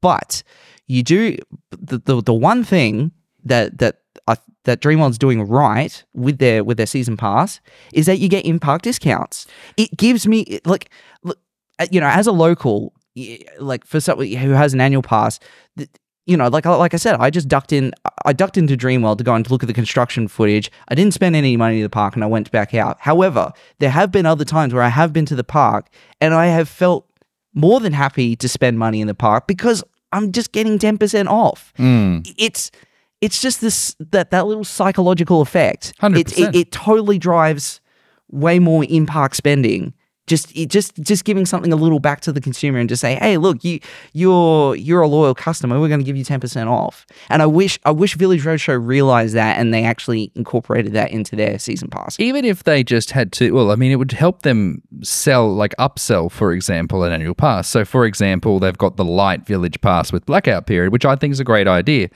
but you do the the, the one thing that that I, that Dreamworld's doing right with their with their season pass is that you get in park discounts. It gives me like look, uh, you know as a local like for someone who has an annual pass. You know, like like I said, I just ducked in. I ducked into Dreamworld to go and look at the construction footage. I didn't spend any money in the park, and I went back out. However, there have been other times where I have been to the park, and I have felt more than happy to spend money in the park because I'm just getting ten percent off. Mm. It's it's just this that that little psychological effect. It, 100%. it, it totally drives way more in park spending. Just just just giving something a little back to the consumer and just say, hey, look, you you're you're a loyal customer. We're going to give you ten percent off. And I wish I wish Village Roadshow realized that and they actually incorporated that into their season pass. Even if they just had to, well, I mean, it would help them sell, like upsell, for example, an annual pass. So, for example, they've got the light village pass with blackout period, which I think is a great idea.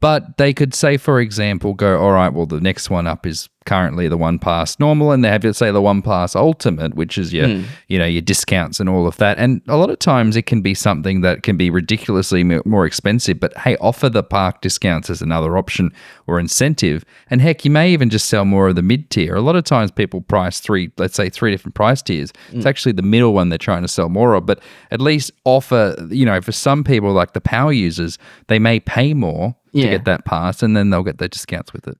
But they could say, for example, go, all right, well, the next one up is currently the one pass normal, and they have say the one pass ultimate, which is your Hmm. you know your discounts and all of that. And a lot of times it can be something that can be ridiculously more expensive, but hey, offer the park discounts as another option or incentive. And heck, you may even just sell more of the mid tier. A lot of times people price three, let's say three different price tiers. Hmm. It's actually the middle one they're trying to sell more of, but at least offer, you know, for some people like the power users, they may pay more Yeah. to get that pass and then they'll get their discounts with it.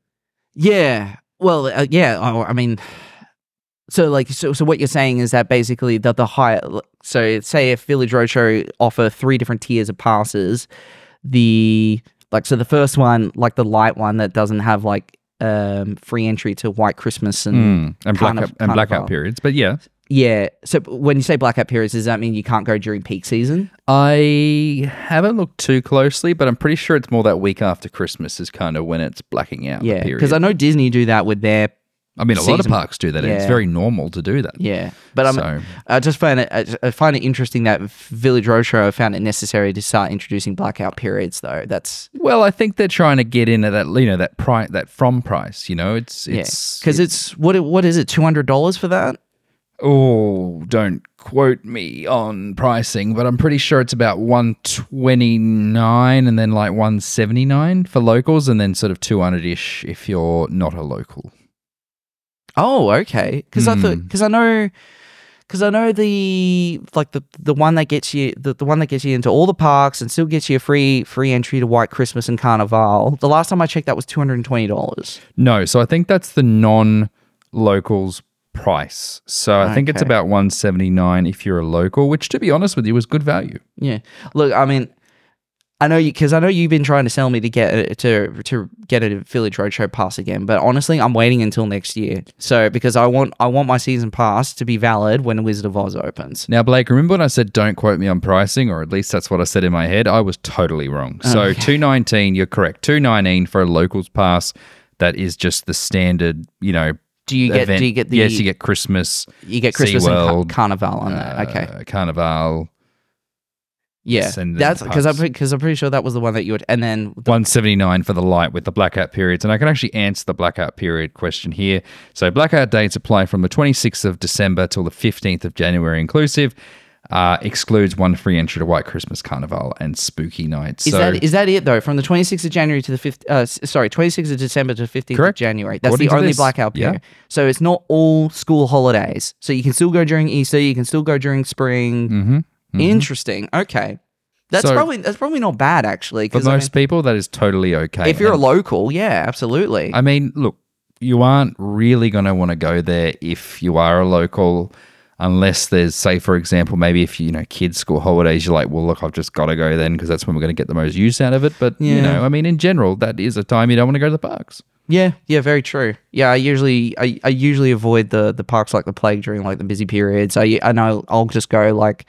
Yeah. Well, uh, yeah. I, I mean, so like, so so what you're saying is that basically that the higher. So say if Village Roadshow offer three different tiers of passes, the like so the first one, like the light one that doesn't have like um free entry to White Christmas and Mm. And, blackout, and blackout periods. But yeah, yeah. So when you say blackout periods, does that mean you can't go during peak season? I haven't looked too closely, but I'm pretty sure it's more that week after Christmas is kind of when it's blacking out. Yeah, because I know Disney do that with their I mean, a lot of parks do that. and It's very normal to do that. yeah. But I'm So- I just find it I find it interesting that Village Roadshow found it necessary to start introducing blackout periods though. That's Well, I think they're trying to get in at that, you know, that price, that from price. You know, it's yeah, it's because it's what it- what is it two hundred dollars for that? Oh, don't quote me on pricing, but I'm pretty sure it's about 129 and then like 179 for locals and then sort of 200ish if you're not a local. Oh, okay. Because I thought Hmm. because I know because I know the like the the one that gets you the, the one that gets you into all the parks and still gets you a free free entry to White Christmas and Carnival. The last time I checked, that was two hundred and twenty dollars. No, so I think that's the non-locals price. So I think it's about 179 if you're a local, which to be honest with you was good value. Yeah. Look, I mean, I know you because I know you've been trying to sell me to get a, to to get a Village Roadshow pass again, but honestly, I'm waiting until next year. So because I want I want my season pass to be valid when Wizard of Oz opens. Now, Blake, remember when I said don't quote me on pricing, or at least that's what I said in my head? I was totally wrong. Oh. So two nineteen, you're correct. Two nineteen for a locals pass. That is just the standard, you know. Do you get event. do you get the yes, you get Christmas, you get Christmas and Car- Carnival on that? Okay. uh, Carnival, Yeah, that's because I'm because I'm pretty sure that was the one that you would. And then the, one seventy nine for the light with the blackout periods, and I can actually answer the blackout period question here. So blackout dates apply from the twenty sixth of December till the fifteenth of January, inclusive. Uh, excludes one free entry to White Christmas Carnival and Spooky Night. is so that is that it though? From the 26th of January to the 5th, uh, sorry, 26th of December to 15th of Correct. January. That's According the only this, blackout yeah. period. So it's not all school holidays. So you can still go during Easter. You can still go during spring. Mhm. Interesting. Okay, that's So- probably that's probably not bad actually. For 'cause I most people, that is totally okay. if you're a local, yeah, absolutely. I mean, look, you aren't really going to want to go there if you are a local, unless there's, say, for example, maybe if you know kids' school holidays, you're like, well, look, I've just got to go then because that's when we're going to get the most use out of it. But you know, I mean, in general, that is a time you don't want to go to the parks. Yeah, yeah, very true. Yeah, I usually I, I usually avoid the the parks like the plague during like the busy periods. I I know I'll just go like,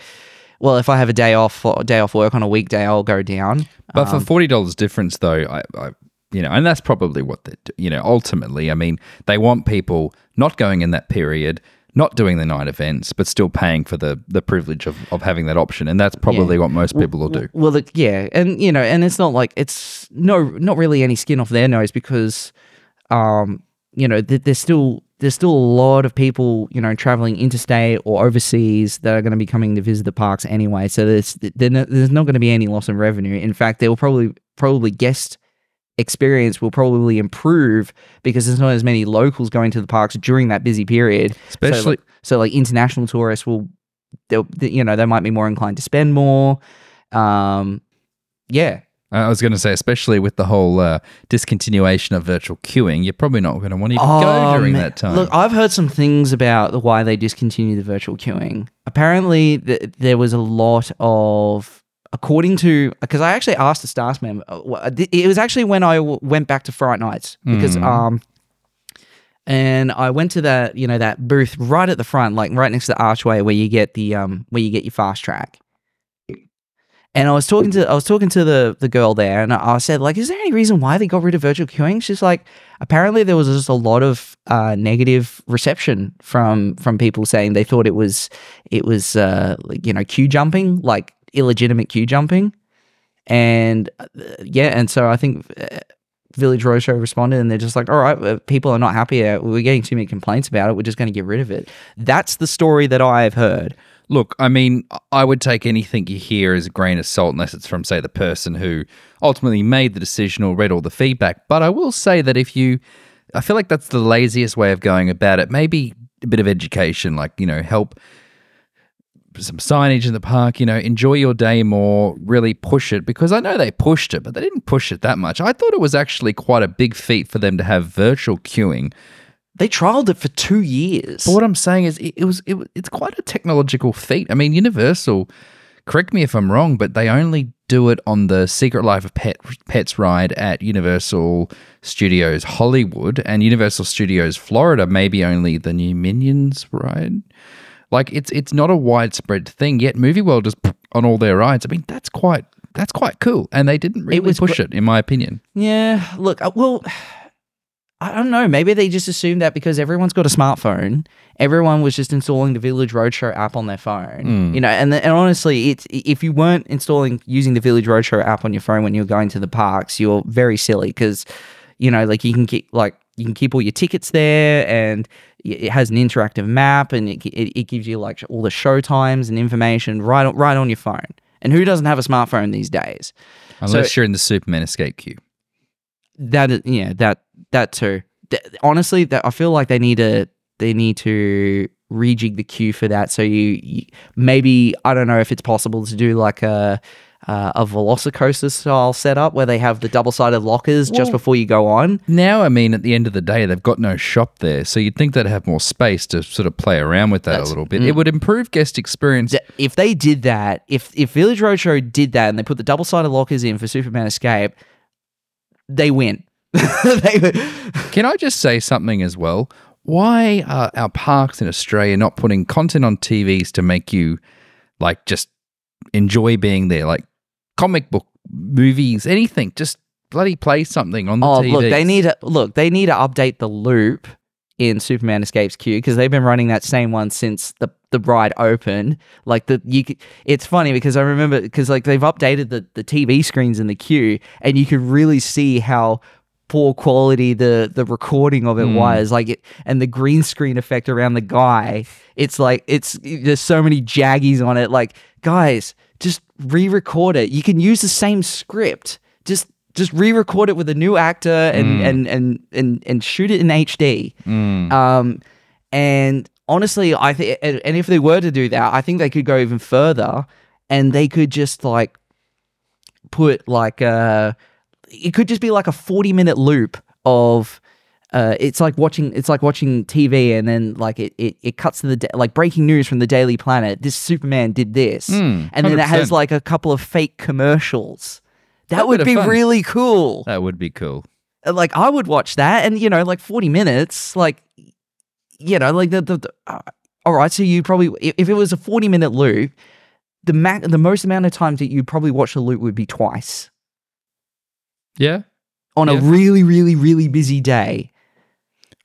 well, if I have a day off a day off work on a weekday, I'll go down. But Um, for forty dollars difference, though, I, I, you know, and that's probably what they, you know, ultimately, I mean, they want people not going in that period, not doing the night events, but still paying for the the privilege of, of having that option, and that's probably what most people will do. Well, yeah, and you know, and it's not like it's no, not really any skin off their nose because, um, you know, th- there's still there's still a lot of people, you know, traveling interstate or overseas that are going to be coming to visit the parks anyway. So there's there's not going to be any loss in revenue. In fact, there will probably probably guest experience will probably improve because there's not as many locals going to the parks during that busy period. So, Especially, like, so like international tourists will, they'll, you know, they might be more inclined to spend more. Um, yeah, I was going to say, especially with the whole uh, discontinuation of virtual queuing, you're probably not going to want to even go during Um, that time. Look, I've heard some things about why they discontinued the virtual queuing. Apparently, th- there was a lot of, according to, because I actually asked the staff member. uh, It was actually when I w- went back to Fright Nights because Mm. um, and I went to that you know that booth right at the front, like right next to the archway where you get the um where you get your fast track. And I was talking to I was talking to the the girl there, and I said like, "Is there any reason why they got rid of virtual queuing?" She's like, "Apparently there was just a lot of uh, negative reception from from people saying they thought it was it was uh, you know queue jumping, like illegitimate queue jumping." And uh, yeah, and so I think uh, Village Roadshow responded, and they're just like, "All right, people are not happy. uh, We're getting too many complaints about it. We're just going to get rid of it." That's the story that I have heard. Look, I mean, I would take anything you hear as a grain of salt unless it's from, say, the person who ultimately made the decision or read all the feedback. But I will say that if you, I feel like that's the laziest way of going about it. Maybe a bit of education, like, you know, help some signage in the park, you know, enjoy your day more, really push it because I know they pushed it, but they didn't push it that much. I thought it was actually quite a big feat for them to have virtual queuing. They trialed it for two years. But what I'm saying is, it, it was it, it's quite a technological feat. I mean, Universal. Correct me if I'm wrong, but they only do it on the Secret Life of Pet, Pets ride at Universal Studios Hollywood and Universal Studios Florida. Maybe only the new Minions ride. Like it's it's not a widespread thing yet. Movie World is on all their rides. I mean, that's quite that's quite cool, and they didn't really was push gr- it, in my opinion. Yeah, look, uh, well, I don't know. Maybe they just assumed that because everyone's got a smartphone, everyone was just installing the Village Roadshow app on their phone. You know, and and honestly, it's if you weren't installing using the Village Roadshow app on your phone when you're going to the parks, you're very silly because, you know, like you can keep like you can keep all your tickets there and it has an interactive map and it, it, it gives you like all the show times and information right on, right on your phone. And who doesn't have a smartphone these days? Unless you're in the Superman escape queue. that is, yeah that that too honestly that i feel like they need to they need to rejig the queue for that so you, you maybe i don't know if it's possible to do like a uh, a velocicoaster style setup where they have the double-sided lockers just before you go on Now, I mean, at the end of the day, they've got no shop there, so you'd think they'd have more space to sort of play around with that That's- a little bit. It would improve guest experience. If they did that if if village roadshow did that and they put the double-sided lockers in for superman escape they win they, Can I just say something as well? Why are our parks in Australia not putting content on TVs to make you like just enjoy being there? Like comic book movies, anything. Just bloody play something on the Oh, TV. look, they need to look. They need to update the loop in Superman Escapes Q because they've been running that same one since the the ride opened. Like the you, it's funny because I remember because like they've updated the the TV screens in the queue and you can really see how poor quality the the recording of it hmm. was like it and the green screen effect around the guy it's like it's there's so many jaggies on it like guys just re-record it. You can use the same script. Just just re-record it with a new actor and and, and and and shoot it in HD um and honestly I think and if they were to do that I think they could go even further and they could just like put like uh it could just be like a 40 minute loop of uh, it's like watching it's like watching TV and then like it it, it cuts to the da- like breaking news from the Daily Planet. This Superman did this, Mm, and then it has like a couple of fake commercials. That That would be fun. really cool. That would be cool. Like I would watch that, and you know, like forty minutes, like you know, like the the. the uh, all right, so you probably if, if it was a forty minute loop, the ma- the most amount of times that you probably watch the loop would be twice Yeah. on a really really really busy day.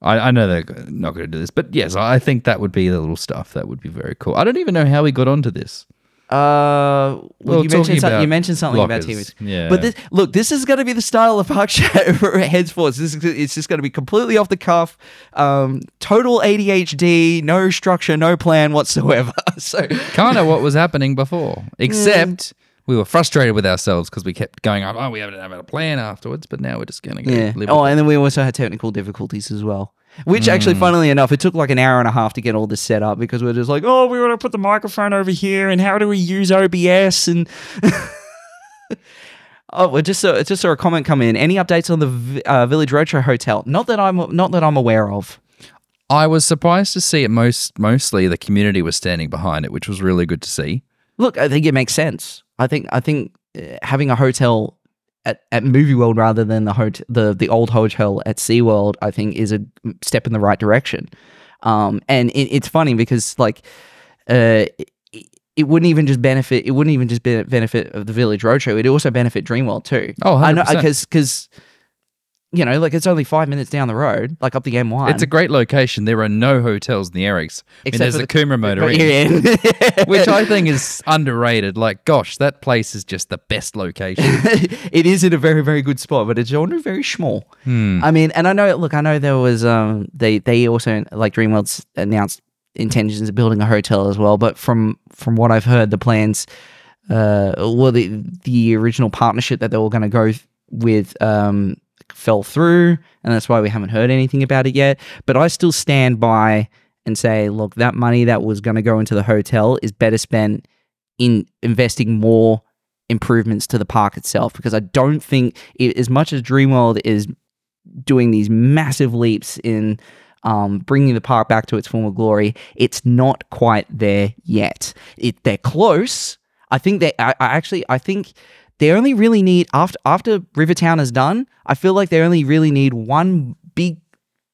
I, I know they're not going to do this, but yes, I think that would be the little stuff. That would be very cool. I don't even know how we got onto this. Uh, well, Well, you mentioned some, you mentioned something about TVs. yeah. But this, look, this is going to be the style of Park Chat henceforth. This is, it's just going to be completely off the cuff, um, total ADHD, no structure, no plan whatsoever. so, kind of what was happening before, except we were frustrated with ourselves because we kept going on. Oh, we haven't had a plan afterwards, but now we're just going to go yeah. Oh, with it. and then we also had technical difficulties as well. Which actually, funnily enough, it took like an hour and a half to get all this set up because we're just like, oh, we want to put the microphone over here, and how do we use OBS? And oh, we just saw just saw a comment come in. Any updates on the uh, Village Roadshow Hotel? Not that I'm not that I'm aware of. I was surprised to see it. Most mostly, the community was standing behind it, which was really good to see. Look, I think it makes sense. I think I think uh, having a hotel at, at Movie World rather than the hot- the the old hotel at SeaWorld, I think is a step in the right direction. Um, and it, it's funny because like uh, it, it wouldn't even just benefit. It wouldn't even just be benefit of the Village Roadshow. It would also benefit Dreamworld too. Oh, I know because because you know, like it's only five minutes down the road, like up the M1. It's a great location. There are no hotels in the Erics. I mean, there's for the Coomera Motor Inn, which I think is underrated. Like, gosh, that place is just the best location. it is in a very very good spot, but it's only very small. I mean, and I know. Look, I know there was um they they also like DreamWorld's announced intentions of building a hotel as well, but from from what I've heard, the plans, uh, well the the original partnership that they were going to go with um fell through, and that's why we haven't heard anything about it yet. But I still stand by and say, look, that money that was going to go into the hotel is better spent in investing more improvements to the park itself because I don't think it, as much as Dreamworld is doing these massive leaps in um, bringing the park back to its former glory, it's not quite there yet. It they're close. I think they. I, I actually. I think they only really need after after Rivertown is done. I feel like they only really need one big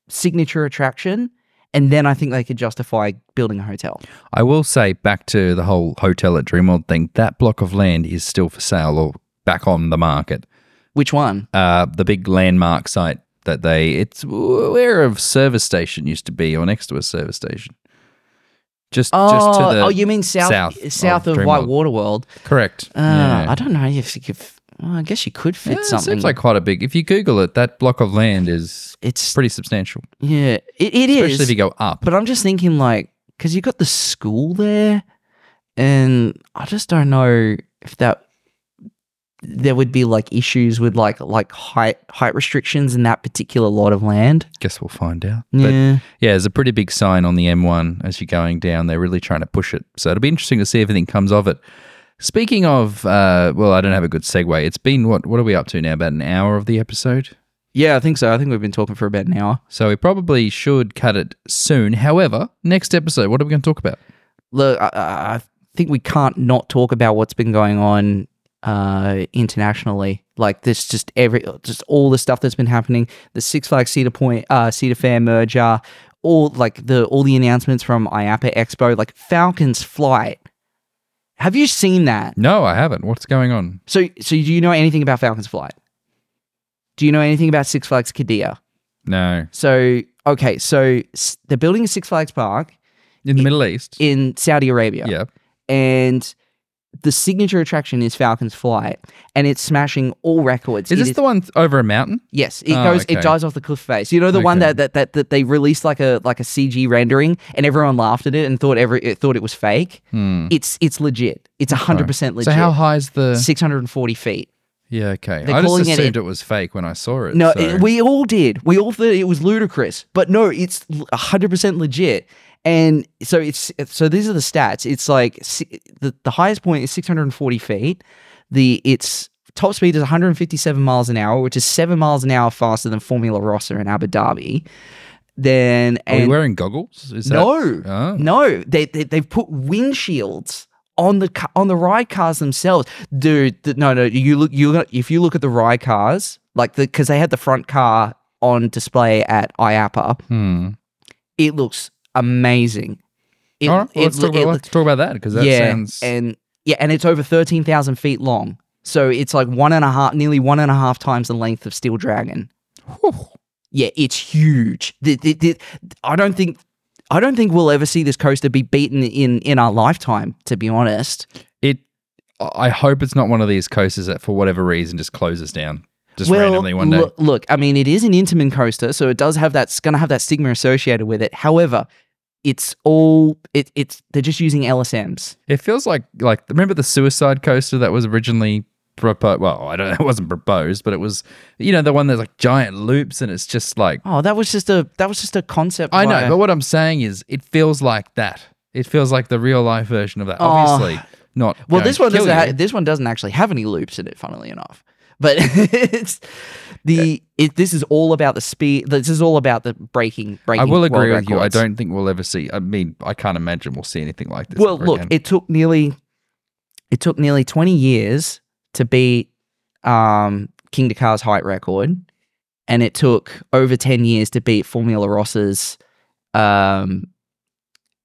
signature attraction, and then I think they could justify building a hotel. I will say, back to the whole hotel at Dreamworld thing, that block of land is still for sale or back on the market. Which one? Uh, the big landmark site that they, it's where a service station used to be or next to a service station. Just, Oh, just to the. oh, you mean south south, south of, of White Water World? Correct. Uh, yeah. I don't know if you could. Well, I guess you could fit Yeah, it something. seems like quite a big. If you Google it, that block of land is it's pretty substantial, yeah, it, it is. especially if you go up. But I'm just thinking like because you got the school there, and I just don't know if that there would be like issues with like like height height restrictions in that particular lot of land. Guess we'll find out. But Yeah. yeah, there's a pretty big sign on the M1 as you're going down. They're really trying to push it. So it'll be interesting to see if anything comes of it. Speaking of, uh, well, I don't have a good segue. It's been what? What are we up to now? About an hour of the episode. yeah, I think so. I think we've been talking for about an hour. So we probably should cut it soon. However, next episode, what are we going to talk about? Look, I I think we can't not talk about what's been going on uh, internationally. Like this, just every, just all the stuff that's been happening. The Six Flags Cedar Point, uh, Cedar Fair merger, all like the all the announcements from IAAPA Expo, like Falcons flight. Have you seen that? No, I haven't. What's going on? So, so do you know anything about Falcons flight? Do you know anything about Six Flags Qiddiya? No, So, okay, so they're building a Six Flags park in the Middle East. in Saudi Arabia. yeah. and the signature attraction is Falcon's Flight, and it's smashing all records. Is It this the one over a mountain? Yes, it Oh, goes. okay. It dives off the cliff face. You know the one that, that that that they released like a like a CG rendering, and everyone laughed at it and thought every it thought it was fake. Hmm. It's it's legit. It's hundred percent legit. So how high is the? Six hundred and forty feet. Yeah, okay. They're I just calling it assumed it, was fake when I saw it. No, so- it- we all did. We all thought it was ludicrous, but no, it's hundred percent legit. And so it's so these are the stats. It's like the the highest point is six hundred and forty feet. The its top speed is one hundred and fifty seven miles an hour, which is seven miles an hour faster than Formula Rossa in Abu Dhabi. Then Are and wearing goggles? Is that- no, Oh. no, they, they they've put windshields on the on the ride cars themselves, dude. no, no, you look you look, if you look at the ride cars, like the because they had the front car on display at IAAPA, Hmm. it looks amazing. It, All right, well, it let's, talk it about, let's talk about that because that yeah, sounds. and yeah, and it's over thirteen thousand feet long, so it's like one and a half, nearly one and a half times the length of Steel Dragon. Whew. Yeah, it's huge. The, the, the, I don't think I don't think we'll ever see this coaster be beaten in in our lifetime. To be honest, it. I hope it's not one of these coasters that, for whatever reason, just closes down just well, randomly one day. look, look, I mean, it is an Intamin coaster, so it does have that. It's going to have that stigma associated with it. However, it's all it, it's they're just using LSMs. It feels like like remember the suicide coaster that was originally proposed. Well, I don't know, it wasn't proposed, but it was you know the one that's like giant loops and it's just like Oh, that was just a that was just a concept. I know, but what I'm saying is it feels like that. It feels like the real life version of that. Oh. Obviously, not. Well, this one doesn't. Ha- this one doesn't actually have any loops in it. Funnily enough, but it's the it. This is all about the speed. This is all about the breaking. breaking I will agree with you. I don't think we'll ever see. I mean, I can't imagine we'll see anything like this. Well, look, again. it took nearly it took nearly twenty years to beat um, Kingda Ka's height record, and it took over ten years to beat Formula Rossa's um,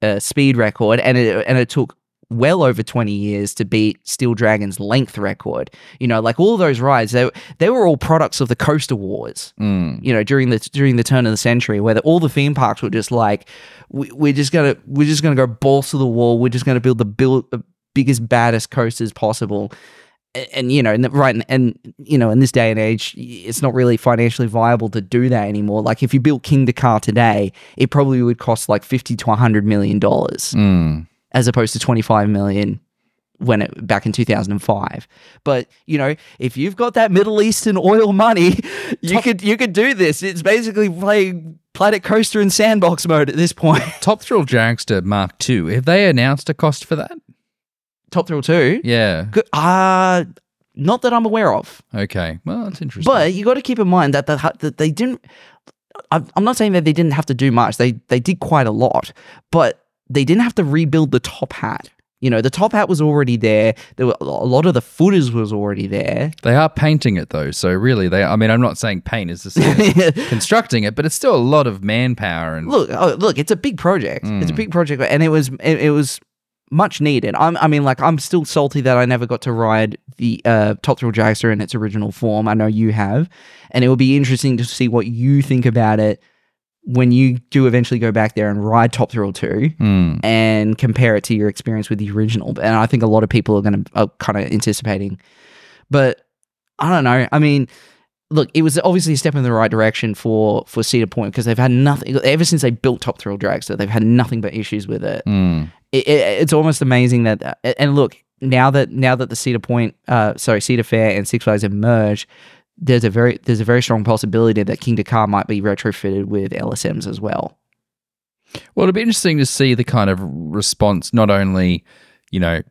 uh, speed record, and it and it took well over 20 years to beat Steel Dragon's length record. You know, like all those rides, they, they were all products of the Coaster Wars. Mm. You know, during the during the turn of the century, where the, all the theme parks were just like, we, we're just gonna we're just gonna go balls to the wall. We're just gonna build the build the biggest baddest coasters possible. And, and you know, and, the- right, and, and you know, in this day and age, it's not really financially viable to do that anymore. Like if you built Kingda Ka today, it probably would cost like fifty to hundred million dollars Mm. As opposed to 25 million when it back in 2005 but you know if you've got that middle eastern oil money you could you could do this it's basically playing planet coaster and sandbox mode at this point Top Thrill Dragster Mark II. Have they announced a cost for that? top thrill 2 Yeah. Good- uh not that i'm aware of Okay. Well, that's interesting. but you got to keep in mind that, the, that they didn't I'm I'm not saying that they didn't have to do much. They they did quite a lot, but they didn't have to rebuild the top hat. You know, the top hat was already there. There were a lot of the footers was already there. they are painting it though, so really, they. I mean, I'm not saying paint is the constructing it, but it's still a lot of manpower and. look, oh, look, it's a big project. It's a Mm. big project, and it was it, it was much needed. I'm, I mean, like I'm still salty that I never got to ride the uh, Top Thrill Dragster in its original form. I know you have, and it will be interesting to see what you think about it when you do eventually go back there and ride Top Thrill 2 Mm. and compare it to your experience with the original. And I think a lot of people are going to are kind of anticipating. But I don't know. I mean, look, it was obviously a step in the right direction for for Cedar Point because they've had nothing ever since they built Top Thrill Dragster. They've had nothing but issues with it. Mm. it, it it's almost amazing that and look now that now that the Cedar Point, uh, sorry, Cedar Fair and Six Flags have merged. There's a very there's a very strong possibility that Kingda Ka might be retrofitted with LSMs as well. Well, it'll be interesting to see the kind of response, not only, you know,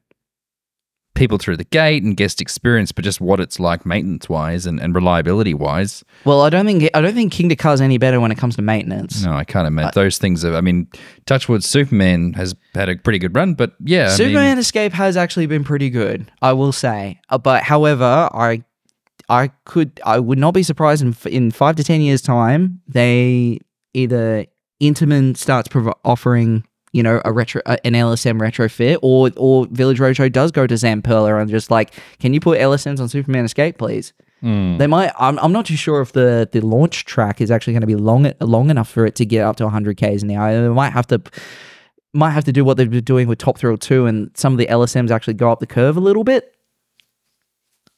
people through the gate and guest experience, but just what it's like maintenance wise and, and reliability wise. Well, I don't think I don't think Kingda Ka is any better when it comes to maintenance. No, I can't imagine those things. Are, I mean, Touchwood Superman has had a pretty good run, but yeah, I Superman mean, Escape has actually been pretty good, I will say. Uh, but however, I I could I would not be surprised in in five to ten years time they either Intamin starts prov- offering you know a retro an LSM retrofit or or Village Roadshow does go to Zamperla and just like can you put LSMs on Superman Escape please. mm, They might. I'm, I'm not too sure if the, the launch track is actually going to be long long enough for it to get up to 100 k's an hour. They might have to might have to do what they've been doing with Top Thrill 2 and some of the LSMs actually go up the curve a little bit.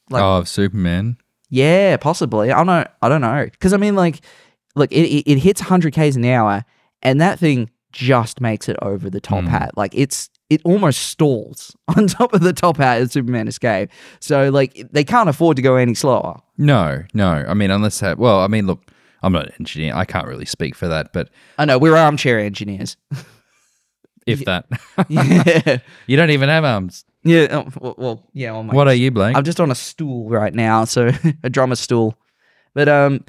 Like- oh, Superman. Yeah, possibly. I don't know. I don't know because I mean, like, look, it, it, it hits 100 k's an hour, and that thing just makes it over the top Mm. hat. Like it's it almost stalls on top of the top hat in Superman Escape. So like they can't afford to go any slower. No, no. I mean, unless that. Well, I mean, look, I'm not an engineer. I can't really speak for that, but I know we're armchair engineers. if that, yeah, you don't even have arms. Yeah. oh, well, well, yeah. On my, What are you, Blake? I'm just on a stool right now, so a drummer stool. But um,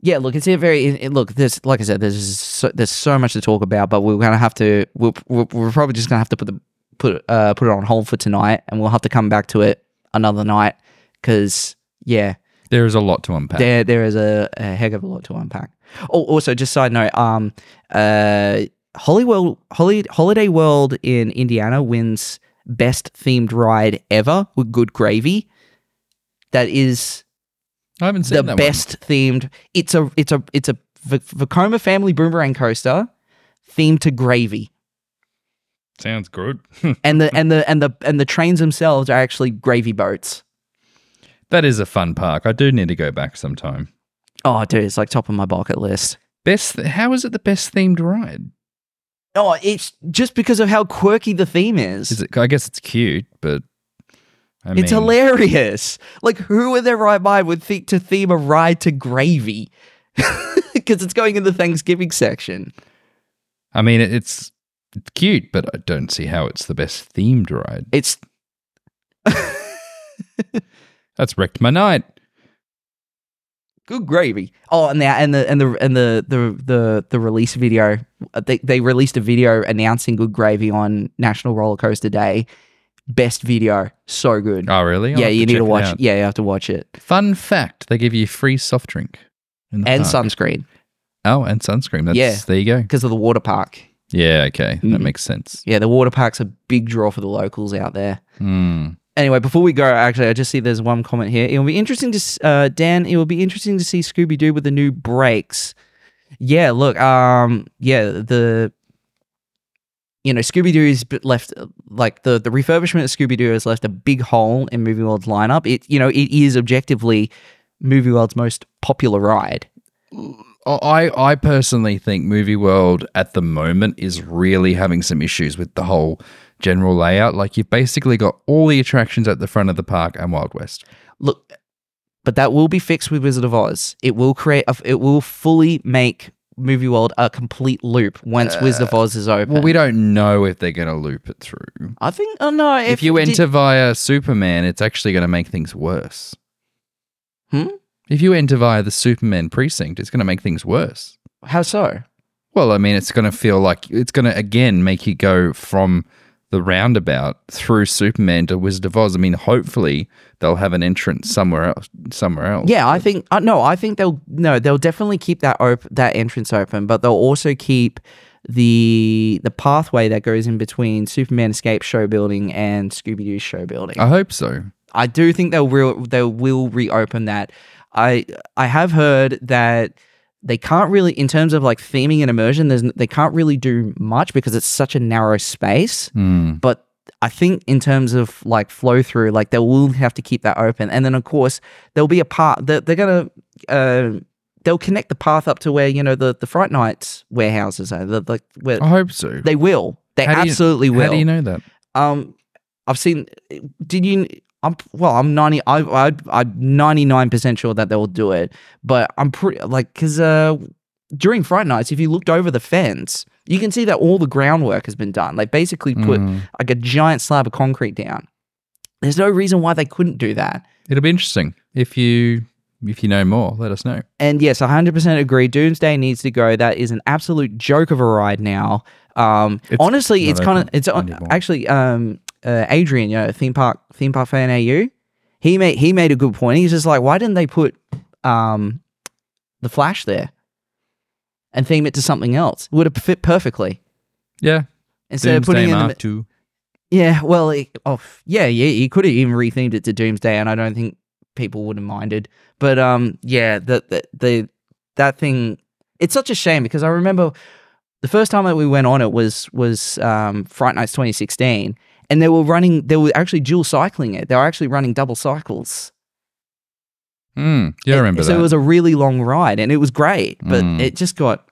yeah. Look, it's a very it, look. There's like I said, there's so, there's so much to talk about, but we're gonna have to. We're, we're, we're probably just gonna have to put the put uh put it on hold for tonight, and we'll have to come back to it another night because yeah, there is a lot to unpack. there there is a, a heck of a lot to unpack. Oh, also, just side note, um, uh, Hollywood Holly, Holiday World in Indiana wins best themed ride ever with Good Gravy. That is I haven't seen the that one. best themed. It's a it's a it's a V- Vekoma family boomerang coaster themed to gravy, Sounds good. and the and the and the and the trains themselves are actually gravy boats. that is a fun park. I do need to go back sometime. Oh, dude, it's like top of my bucket list. Best. How is it the best themed ride? Oh, it's just because of how quirky the theme is. Is it? I guess it's cute, but I it's hilarious. Like, who in their right mind would think to theme a ride to gravy? Because it's going in the Thanksgiving section. I mean, it's it's cute, but I don't see how it's the best themed ride. It's That's wrecked my night. Good gravy. Oh, and the and the and the and the the the, the release video. uh, They they released a video announcing Good Gravy on National Roller Coaster Day. Best video, so good. Oh, really? I'll yeah, you need check to it watch. out. Yeah, you have to watch it Fun fact: they give you free soft drink and park. sunscreen Oh, and sunscreen. That's, Yeah. there you go. because of the water park. Yeah, okay. That Mm. makes sense. Yeah, the water park's a big draw for the locals out there. Hmm. Anyway, before we go, actually, I just see there's one comment here. It will be interesting to, uh, Dan. It will be interesting to see Scooby Doo with the new brakes. Yeah, look, um, yeah, the, you know, Scooby Doo is left uh, like the the refurbishment of Scooby Doo has left a big hole in Movie World's lineup. It, you know, it is objectively Movie World's most popular ride. Oh, I, I personally think Movie World at the moment is really having some issues with the whole general layout. Like you've basically got all the attractions at the front of the park and Wild West. Look, but that will be fixed with Wizard of Oz. It will create, a, it will fully make Movie World a complete loop once Wizard of Oz is open. Well, we don't know if they're going to loop it through. I think. Oh no! If, you did- enter via Superman, it's actually going to make things worse. Hmm? If you enter via the Superman precinct, it's going to make things worse. how so? Well, I mean, it's going to feel like it's going to again make you go from the roundabout through Superman to Wizard of Oz. I mean, hopefully they'll have an entrance somewhere else. Somewhere else. Yeah, I think. Uh, no, I think they'll. No, they'll definitely keep that open, that entrance open, but they'll also keep the the pathway that goes in between Superman Escape show building and Scooby Doo show building. I hope so. I do think they'll re- they will reopen that. I I have heard that they can't really, in terms of like theming and immersion, there's they can't really do much because it's such a narrow space. Hmm. But I think in terms of like flow through, like they will have to keep that open, and then of course there'll be a part that they're gonna. Uh, They'll connect the path up to where you know the the Fright Nights warehouses are. The, like where I hope so. they will, they How do you- absolutely will. How do you know that? Um, I've seen. Did you? I'm well. I'm ninety. I I I'm ninety nine percent sure that they will do it. But I'm pretty like because uh during Fright Nights, if you looked over the fence, you can see that all the groundwork has been done. They basically put Mm. like a giant slab of concrete down. There's no reason why they couldn't do that. It'll be interesting if you if you know more. Let us know. And yes, 100% agree. Doomsday needs to go. That is an absolute joke of a ride now. Um, It's honestly, it's kind of it's on, anymore. actually um, uh, Adrian, you know, theme park theme park fan AU. He made he made a good point. He's just like, why didn't they put um, the Flash there and theme it to something else? It would have fit perfectly Yeah. instead of putting Doomsday it in the, two. yeah, well, it, oh, yeah, yeah, he could have even rethemed it to Doomsday, and I don't think people would have minded. But um, yeah, the the, the that thing, it's such a shame because I remember the first time that we went on it was was um, Fright Nights 2016, and they were running, they were actually dual cycling it. They were actually running double cycles. Mm, yeah, I remember that. so it was a really long ride, and it was great, but Mm. it just got,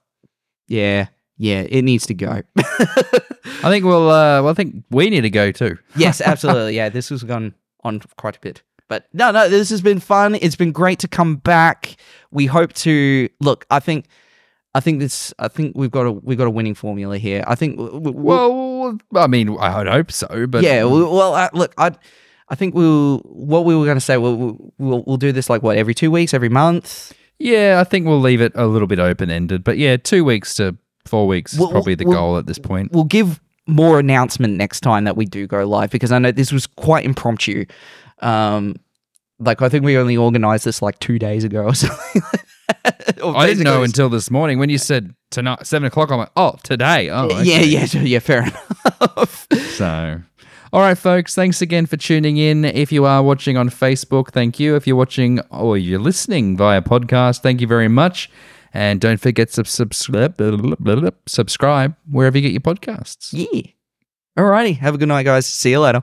yeah, yeah, it needs to go. I think we'll. Uh, well, I think we need to go too. Yes, absolutely. Yeah, this has gone on quite a bit. But no, no, this has been fun. It's been great to come back. We hope to look. I think, I think this. I think we've got a we've got a winning formula here. I think. w- w- Well, I mean, I would hope so, but yeah. we- Well, uh, look, I, I think we'll. What we were going to say. We'll, we'll we'll do this like what every two weeks, every month. yeah, I think we'll leave it a little bit open ended. But yeah, two weeks to four weeks is probably the well- goal at this point. We'll give more announcement next time that we do go live because I know this was quite impromptu. Um, like I think we only organized this like two days ago or something. I didn't know until this morning when you said tonight seven o'clock. I'm like, oh, today. Oh, Yeah, okay. yeah, yeah, fair enough. So, all right, folks. Thanks again for tuning in. If you are watching on Facebook, thank you. If you're watching or you're listening via podcast, thank you very much. And don't forget to subscribe, subscribe wherever you get your podcasts. yeah. Alrighty. Have a good night, guys. See you later.